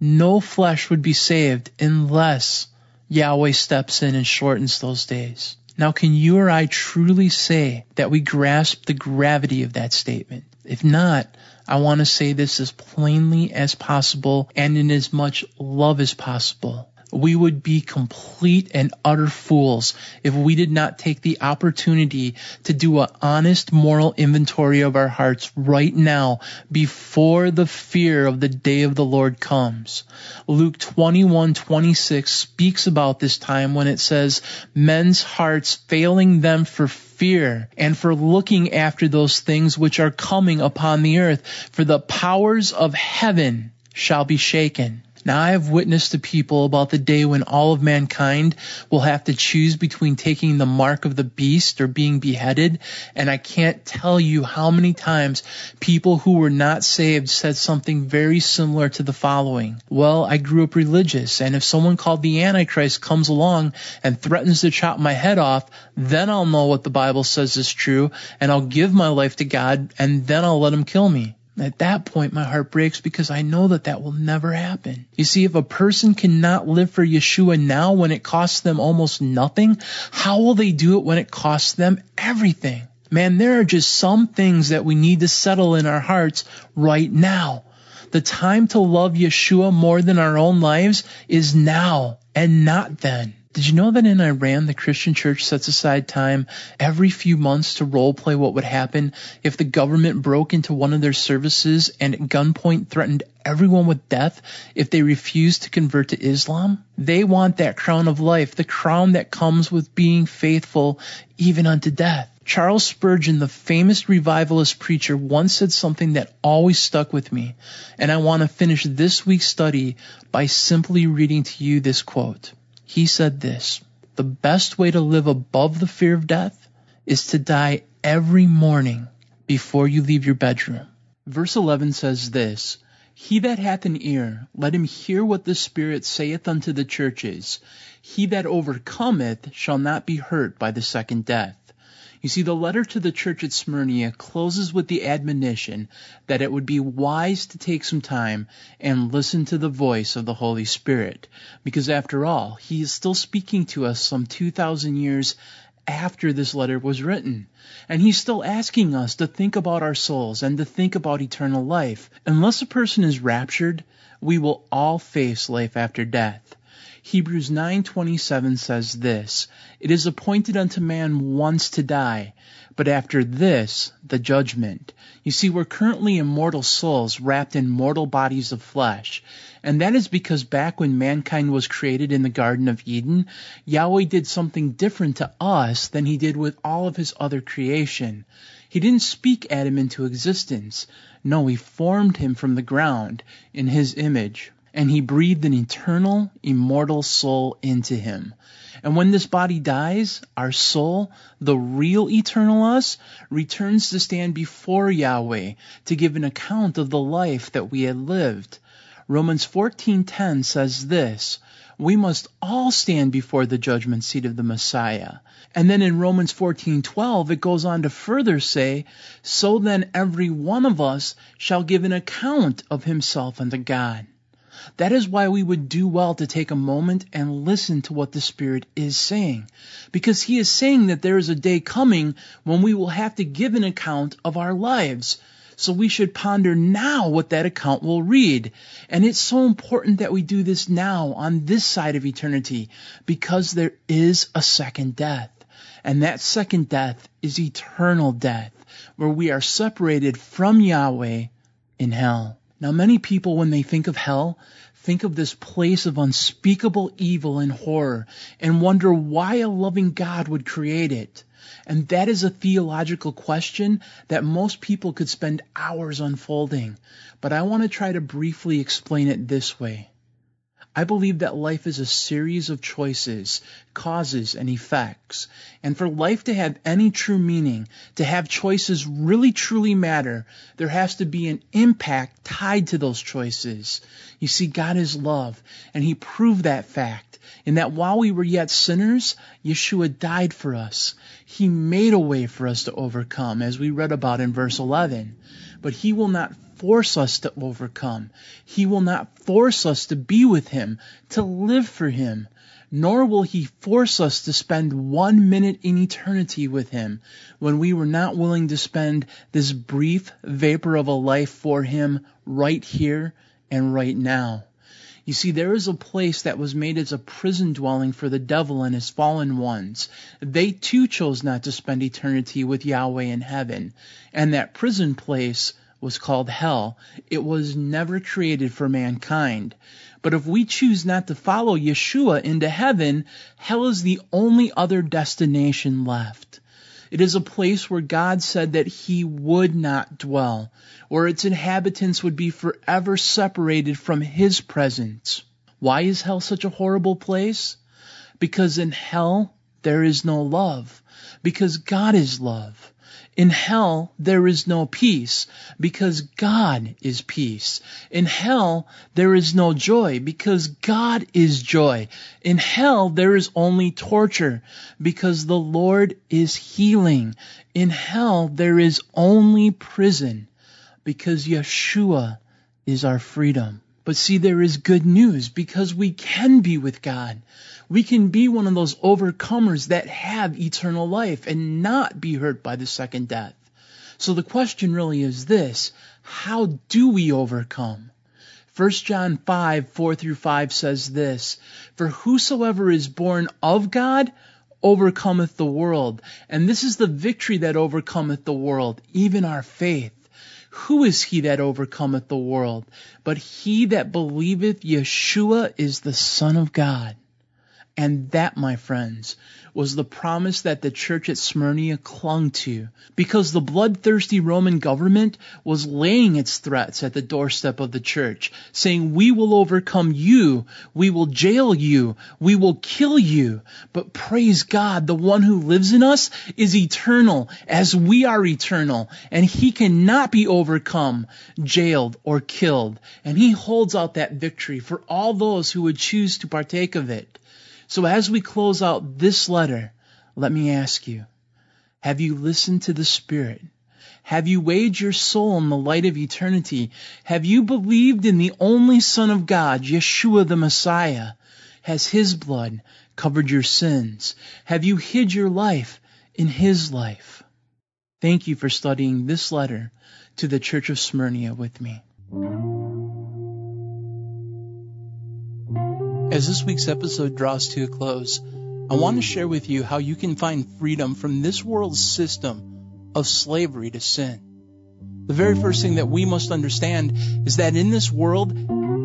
No flesh would be saved unless Yahweh steps in and shortens those days. Now, can you or I truly say that we grasp the gravity of that statement? If not, I want to say this as plainly as possible and in as much love as possible we would be complete and utter fools if we did not take the opportunity to do an honest moral inventory of our hearts right now before the fear of the day of the Lord comes. Luke 21:26 speaks about this time when it says men's hearts failing them for fear and for looking after those things which are coming upon the earth for the powers of heaven shall be shaken. Now I have witnessed to people about the day when all of mankind will have to choose between taking the mark of the beast or being beheaded. And I can't tell you how many times people who were not saved said something very similar to the following. Well, I grew up religious and if someone called the Antichrist comes along and threatens to chop my head off, then I'll know what the Bible says is true and I'll give my life to God and then I'll let him kill me. At that point, my heart breaks because I know that that will never happen. You see, if a person cannot live for Yeshua now when it costs them almost nothing, how will they do it when it costs them everything? Man, there are just some things that we need to settle in our hearts right now. The time to love Yeshua more than our own lives is now and not then. Did you know that in Iran, the Christian church sets aside time every few months to role play what would happen if the government broke into one of their services and at gunpoint threatened everyone with death if they refused to convert to Islam? They want that crown of life, the crown that comes with being faithful even unto death. Charles Spurgeon, the famous revivalist preacher, once said something that always stuck with me, and I want to finish this week's study by simply reading to you this quote. He said this The best way to live above the fear of death is to die every morning before you leave your bedroom. Verse 11 says this, He that hath an ear, let him hear what the Spirit saith unto the churches. He that overcometh shall not be hurt by the second death. You see, the letter to the church at Smyrna closes with the admonition that it would be wise to take some time and listen to the voice of the Holy Spirit. Because after all, He is still speaking to us some 2,000 years after this letter was written. And he's still asking us to think about our souls and to think about eternal life. Unless a person is raptured, we will all face life after death. Hebrews 9:27 says this, It is appointed unto man once to die, but after this, the judgment. You see, we're currently immortal souls wrapped in mortal bodies of flesh. And that is because back when mankind was created in the Garden of Eden, Yahweh did something different to us than he did with all of his other creation. He didn't speak Adam into existence. No, he formed him from the ground in his image and he breathed an eternal, immortal soul into him. And when this body dies, our soul, the real eternal us, returns to stand before Yahweh to give an account of the life that we had lived. Romans 14:10 says this, we must all stand before the judgment seat of the Messiah. And then in Romans 14:12 it goes on to further say, so then every one of us shall give an account of himself unto God. That is why we would do well to take a moment and listen to what the Spirit is saying. Because He is saying that there is a day coming when we will have to give an account of our lives. So we should ponder now what that account will read. And it's so important that we do this now on this side of eternity because there is a second death. And that second death is eternal death where we are separated from Yahweh in hell. Now, many people, when they think of hell, think of this place of unspeakable evil and horror and wonder why a loving God would create it. And that is a theological question that most people could spend hours unfolding. But I want to try to briefly explain it this way. I believe that life is a series of choices, causes, and effects. And for life to have any true meaning, to have choices really truly matter, there has to be an impact tied to those choices. You see, God is love, and He proved that fact in that while we were yet sinners, Yeshua died for us. He made a way for us to overcome, as we read about in verse 11. But He will not force us to overcome. He will not force us to be with Him, to live for Him. Nor will He force us to spend one minute in eternity with Him when we were not willing to spend this brief vapor of a life for Him right here and right now. You see, there is a place that was made as a prison dwelling for the devil and his fallen ones. They too chose not to spend eternity with Yahweh in heaven. And that prison place was called hell. It was never created for mankind. But if we choose not to follow Yeshua into heaven, hell is the only other destination left. It is a place where God said that he would not dwell, where its inhabitants would be forever separated from his presence. Why is hell such a horrible place? Because in hell there is no love. Because God is love. In hell, there is no peace because God is peace. In hell, there is no joy because God is joy. In hell, there is only torture because the Lord is healing. In hell, there is only prison because Yeshua is our freedom. But see, there is good news because we can be with God we can be one of those overcomers that have eternal life and not be hurt by the second death. So the question really is this, how do we overcome? 1 John 5, 4 through 5 says this, For whosoever is born of God overcometh the world. And this is the victory that overcometh the world, even our faith. Who is he that overcometh the world? But he that believeth Yeshua is the Son of God. And that, my friends, was the promise that the church at Smyrna clung to because the bloodthirsty Roman government was laying its threats at the doorstep of the church, saying, we will overcome you. We will jail you. We will kill you. But praise God, the one who lives in us is eternal as we are eternal and he cannot be overcome, jailed or killed. And he holds out that victory for all those who would choose to partake of it. So as we close out this letter, let me ask you, have you listened to the Spirit? Have you weighed your soul in the light of eternity? Have you believed in the only Son of God, Yeshua the Messiah? Has His blood covered your sins? Have you hid your life in His life? Thank you for studying this letter to the Church of Smyrna with me. As this week's episode draws to a close, I want to share with you how you can find freedom from this world's system of slavery to sin. The very first thing that we must understand is that in this world,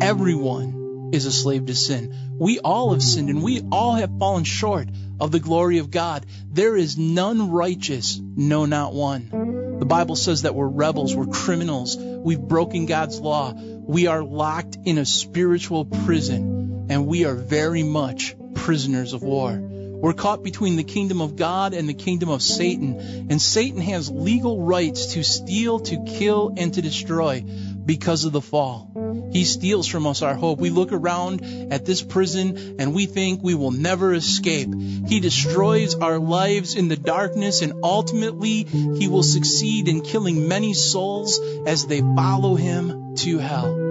everyone is a slave to sin. We all have sinned and we all have fallen short of the glory of God. There is none righteous, no, not one. The Bible says that we're rebels, we're criminals, we've broken God's law, we are locked in a spiritual prison and we are very much prisoners of war. We're caught between the kingdom of God and the kingdom of Satan, and Satan has legal rights to steal, to kill, and to destroy because of the fall. He steals from us our hope. We look around at this prison and we think we will never escape. He destroys our lives in the darkness and ultimately he will succeed in killing many souls as they follow him to hell.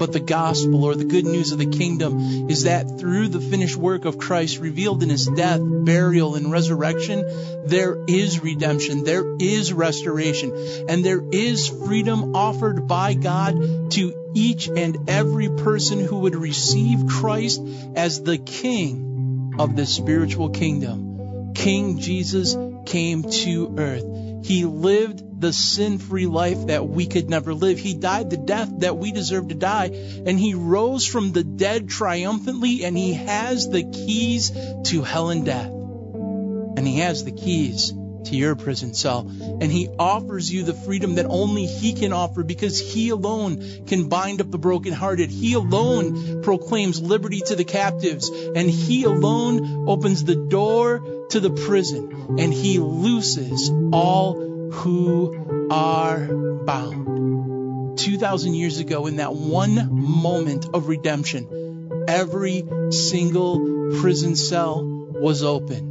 But the gospel or the good news of the kingdom is that through the finished work of Christ revealed in his death, burial, and resurrection, there is redemption, there is restoration, and there is freedom offered by God to each and every person who would receive Christ as the king of the spiritual kingdom. King Jesus came to earth. He lived the sin free life that we could never live. He died the death that we deserve to die, and He rose from the dead triumphantly, and He has the keys to hell and death. And He has the keys to your prison cell. And He offers you the freedom that only He can offer because He alone can bind up the brokenhearted. He alone proclaims liberty to the captives. And He alone opens the door to the prison. And He looses all who are bound. 2,000 years ago, in that one moment of redemption, every single prison cell was open.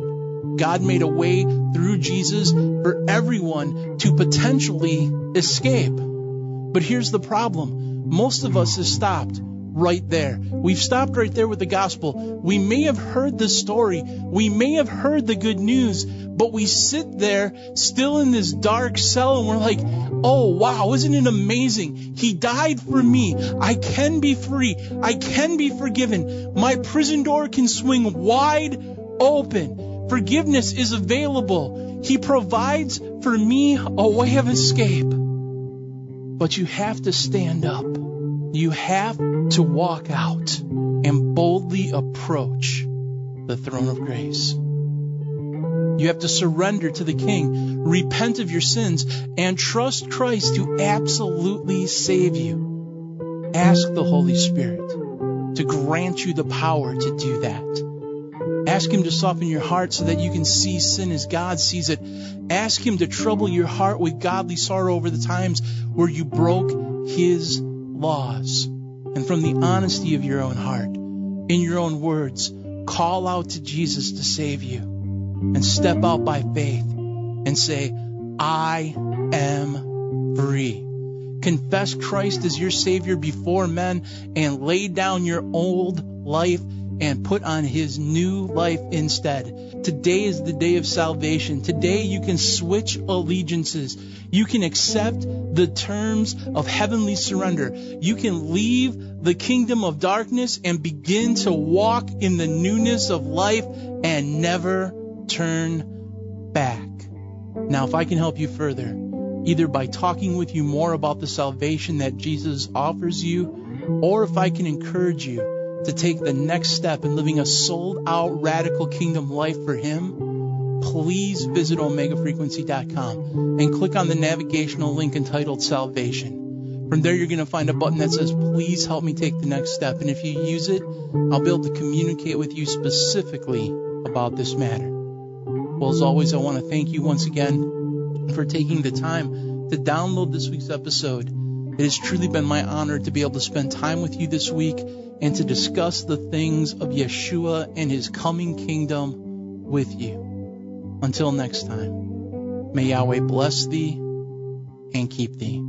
God made a way through Jesus for everyone to potentially escape. But here's the problem. Most of us have stopped right there. We've stopped right there with the gospel. We may have heard the story. We may have heard the good news, but we sit there still in this dark cell and we're like, oh wow, isn't it amazing? He died for me. I can be free. I can be forgiven. My prison door can swing wide open. Forgiveness is available. He provides for me a way of escape. But you have to stand up. You have to walk out and boldly approach the throne of grace. You have to surrender to the King, repent of your sins, and trust Christ to absolutely save you. Ask the Holy Spirit to grant you the power to do that. Ask Him to soften your heart so that you can see sin as God sees it. Ask Him to trouble your heart with godly sorrow over the times where you broke His laws. And from the honesty of your own heart, in your own words, call out to Jesus to save you and step out by faith and say, I am free. Confess Christ as your Savior before men and lay down your old life and put on his new life instead. Today is the day of salvation. Today you can switch allegiances. You can accept the terms of heavenly surrender. You can leave the kingdom of darkness and begin to walk in the newness of life and never turn back. Now, if I can help you further, either by talking with you more about the salvation that Jesus offers you, or if I can encourage you to take the next step in living a sold out radical kingdom life for Him, please visit omegafrequency.com and click on the navigational link entitled Salvation. From there, you're going to find a button that says, Please help me take the next step. And if you use it, I'll be able to communicate with you specifically about this matter. Well, as always, I want to thank you once again for taking the time to download this week's episode. It has truly been my honor to be able to spend time with you this week and to discuss the things of Yeshua and his coming kingdom with you. Until next time, may Yahweh bless thee and keep thee.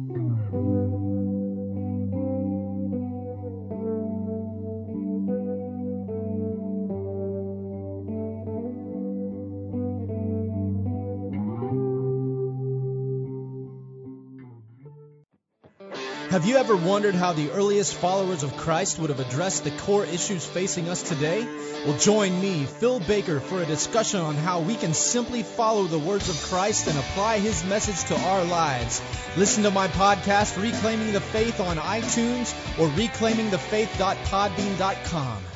Have you ever wondered how the earliest followers of Christ would have addressed the core issues facing us today? Well, join me, Phil Baker, for a discussion on how we can simply follow the words of Christ and apply his message to our lives. Listen to my podcast, Reclaiming the Faith, on iTunes or reclaimingthefaith.podbean.com.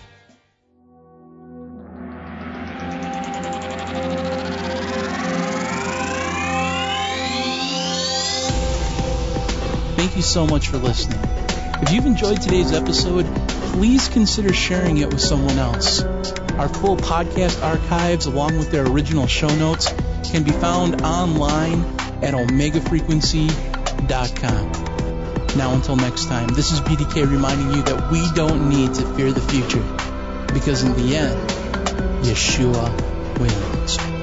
Thank you so much for listening. If you've enjoyed today's episode, please consider sharing it with someone else. Our full podcast archives, along with their original show notes, can be found online at omegafrequency.com. Now, until next time, this is BDK reminding you that we don't need to fear the future because in the end, Yeshua wins.